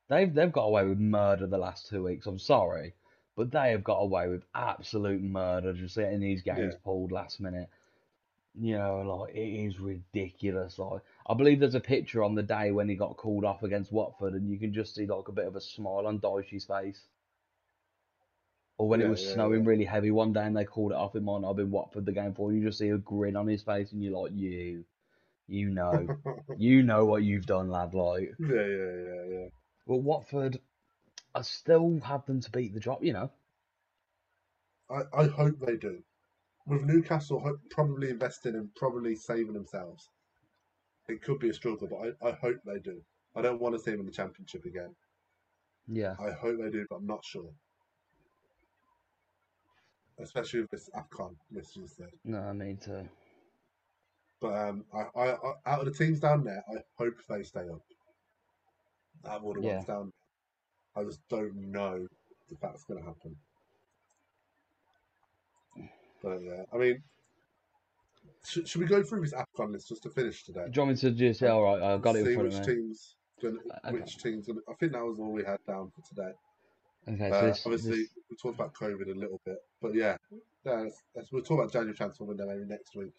they've they've got away with murder the last two weeks. I'm sorry, but they have got away with absolute murder just getting these games Yeah. pulled last minute. You know, like it is ridiculous. Like I believe there's a picture on the day when he got called off against Watford, and you can just see like a bit of a smile on Dyche's face. Or when it was yeah, snowing yeah. really heavy one day and they called it off, it might not have been Watford the game before. You just see a grin on his face, and you're like, you, you know, you know what you've done, lad. Like, Yeah, yeah, yeah, yeah. well, Watford, I still have them to beat the drop. You know, I, I hope they do. With Newcastle probably investing and probably saving themselves, it could be a struggle, but I, I hope they do. I don't want to see them in the Championship again. Yeah. I hope they do, but I'm not sure. Especially with this AFCON, this is said. No, I mean to. But um, I, I, I, out of the teams down there, I hope they stay up. Out of all the Yeah. ones down there, I just don't know if that's going to happen. But yeah, I mean, should, should we go through this AFCON list just to finish today? Do you want me to just say, all right, I've got it See in front which of me. teams, gonna, Okay. which teams. Gonna, I think that was all we had down for today. Okay, so Uh, this, obviously, this- we talked about COVID a little bit, but yeah, yeah let's, let's, we'll talk about January transfer window maybe next week.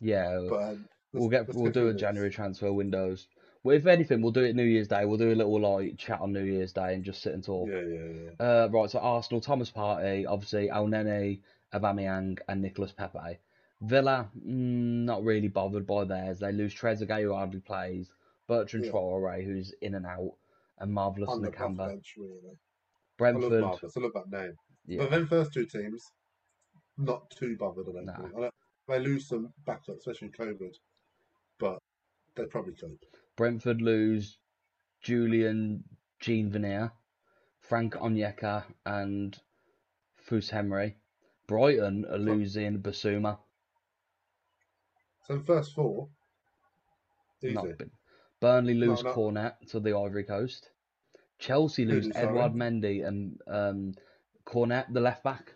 yeah, But um, we'll let's- get let's we'll do a this. January transfer windows. Well, if anything, we'll do it New Year's Day. We'll do a little like chat on New Year's Day and just sit and talk. Yeah, yeah, yeah. Uh, right, so Arsenal, Thomas Partey, obviously Elneny, Aubameyang, and Nicolas Pepe. Villa, mm, not really bothered by theirs. They lose Trezeguet, who hardly plays, Bertrand Yeah. Traore, who's in and out, and Marvelous On the bench, really. Brentford. I love Marcus. I love that name. yeah, But then first two teams, not too bothered. I don't Nah. think. They lose some backup, especially in COVID, but they probably cope. Brentford lose Julian Jeanvier, Frank Onyeka, and Fosu-Henry. Brighton are losing Bissouma. So the first four, easy. Not been. Burnley lose no. Cornet to the Ivory Coast. Chelsea lose sorry? Edouard Mendy and um, Cornet, the left back.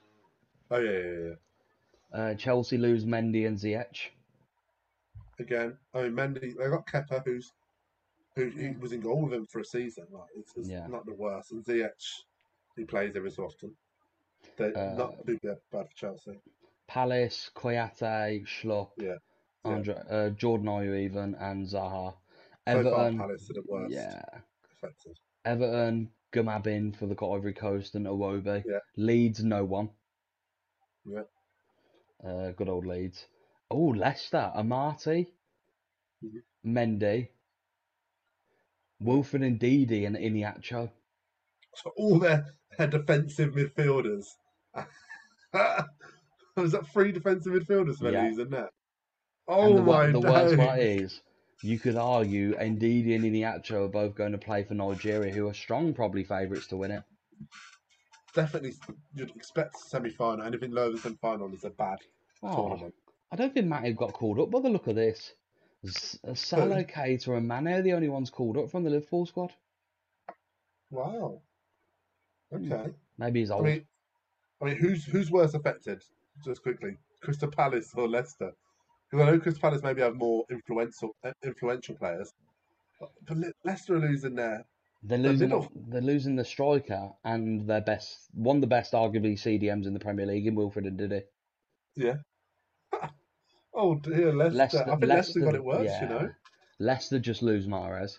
Oh yeah, yeah, yeah. Uh, Chelsea lose Mendy and Ziyech. Again, I mean Mendy. They got Kepa, who's who he was in goal with him for a season. Like it's, it's Yeah. not the worst. And Ziyech, he plays every so often. They're Uh, not too bad, bad for Chelsea. Palace, Kouyaté, Schlupp, Yeah. Yeah. Andre, uh, Jordan Ayew even, and Zaha. Everton, Palace are the worst yeah. Everton, Gbamin for the Ivory Coast and Iwobi. Yeah. Leeds, no one. Yeah. Uh, good old Leeds. Oh, Leicester, Amartey, Mhm. Mendy, Wilfred Ndidi and Iheanacho. So all their, their defensive midfielders. Was that three defensive midfielders for Yeah. in there? And Oh the, my the worst part is, you could argue Ndidi and Iheanacho are both going to play for Nigeria, who are strong, probably favourites to win it. Definitely, you'd expect semi final. Anything lower than semi final is a bad Oh, tournament. I don't think Matty got called up by the look of this. S- uh, Salah, Keita, and Mane are the only ones called up from the Liverpool squad. Wow. Okay. Maybe he's I old. mean, I mean, who's who's worse affected? Just quickly, Crystal Palace or Leicester? Because I know Crystal Palace maybe have more influential uh, influential players, but, but Le- Leicester are losing their they're losing. middle- They're losing the striker and their best, one of the best, arguably CDMs in the Premier League, in Wilfred Ndidi. yeah. oh dear, Leicester. Leicester, I think Leicester, got it worse. yeah. You know, Leicester just lose Mahrez.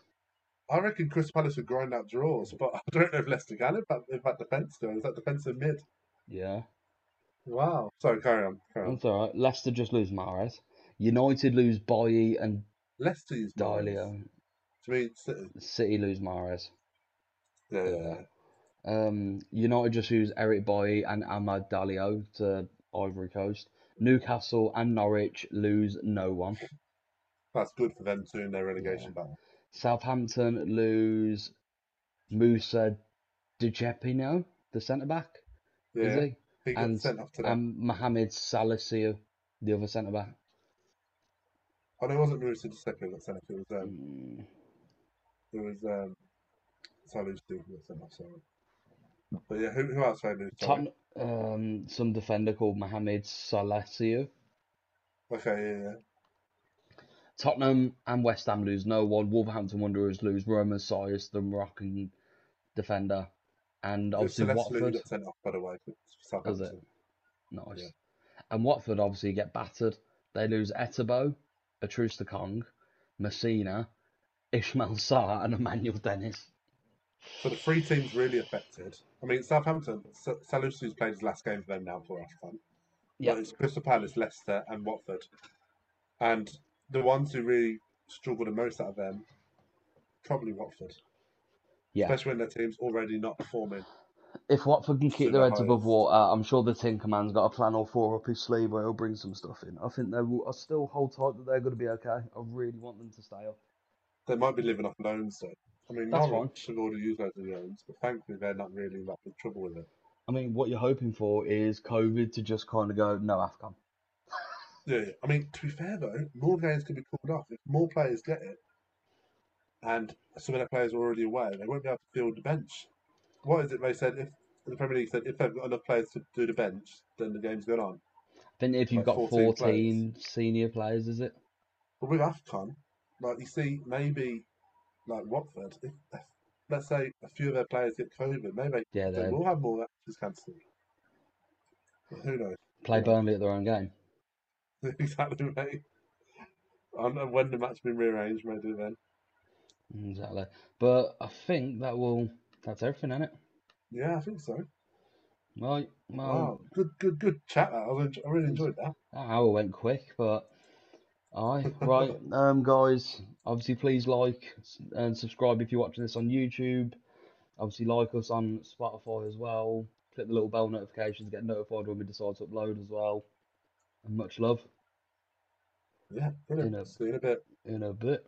I reckon Crystal Palace would grind out draws, but I don't know if Leicester can. If that if that defence goes, that defensive mid. Yeah, Wow. Sorry, carry on. Carry on. that's all right. Leicester just lose Mahrez. United lose Bailly and Leicester is Diallo. To me, City. City lose Mahrez. Yeah, yeah, yeah. Um, United just lose Eric Bailly and Amad Diallo to Ivory Coast. Newcastle and Norwich lose no one. That's good for them too in their relegation battle. Southampton lose Moussa Djenepo, the centre back, Yeah, is he? he And, sent off today. and Mohammed Salisu, the other centre back. Oh, no, it wasn't Giuseppe who got sent off. It was um, Mm, it was um, Salus who got sent off. Sorry. But yeah, who, who else I knew? Sorry. Tottenham, um, some defender called Mohammed Salisu. Okay, yeah, yeah. Tottenham and West Ham lose no one. Wolverhampton Wanderers lose Romain Saïss, the Moroccan defender, and It obviously who Watford. got sent off by the way. for Southampton. Nice. Yeah. And Watford obviously get battered. They lose Etebo, Atrusta Kong, Masina, Ishmael Sarr, and Emmanuel Dennis. So the three teams really affected. I mean, Southampton. Sa- Salus who's played his last game for them now for AFCON. Yeah. It's Crystal Palace, Leicester, and Watford. And the ones who really struggled the most out of them, probably Watford. Yeah. Especially when their team's already not performing If Watford can keep Should their heads above water, I'm sure the Tinker Man's got a plan or four up his sleeve where he'll bring some stuff in. I think they will. I still hold tight that they're going to be okay. I really want them to stay up. They might be living off loans though. I mean, That's Norwich have already used loads of loans, but thankfully they're not really in that big trouble with it. I mean, what you're hoping for is COVID to just kind of go no AFCON. Yeah, yeah. I mean, to be fair though, more games could be called off if more players get it, and some of their players are already away. They won't be able to field the bench. What is it they said? If the Premier League said if they've got enough players to do the bench, then the game's going on. Then if you've Like got 14 14 senior players, is it? But with AFCON, like you see, maybe like Watford, if, if let's say a few of their players get COVID, maybe Yeah, they will have more matches cancelled. Who knows? play. Burnley at their own game. exactly, mate. I don't know when the match been rearranged, maybe then. Exactly. But I think that will. That's everything, isn't it? Yeah, I think so. Well, well, Wow, good, good, good chat. That I, was I really enjoyed that. that hour went quick, but aye, right. Um, guys, obviously, please like and subscribe if you're watching this on YouTube. Obviously, like us on Spotify as well. Click the little bell notification to get notified when we decide to upload as well. And much love Yeah, brilliant. In a- See you in a bit. in a bit.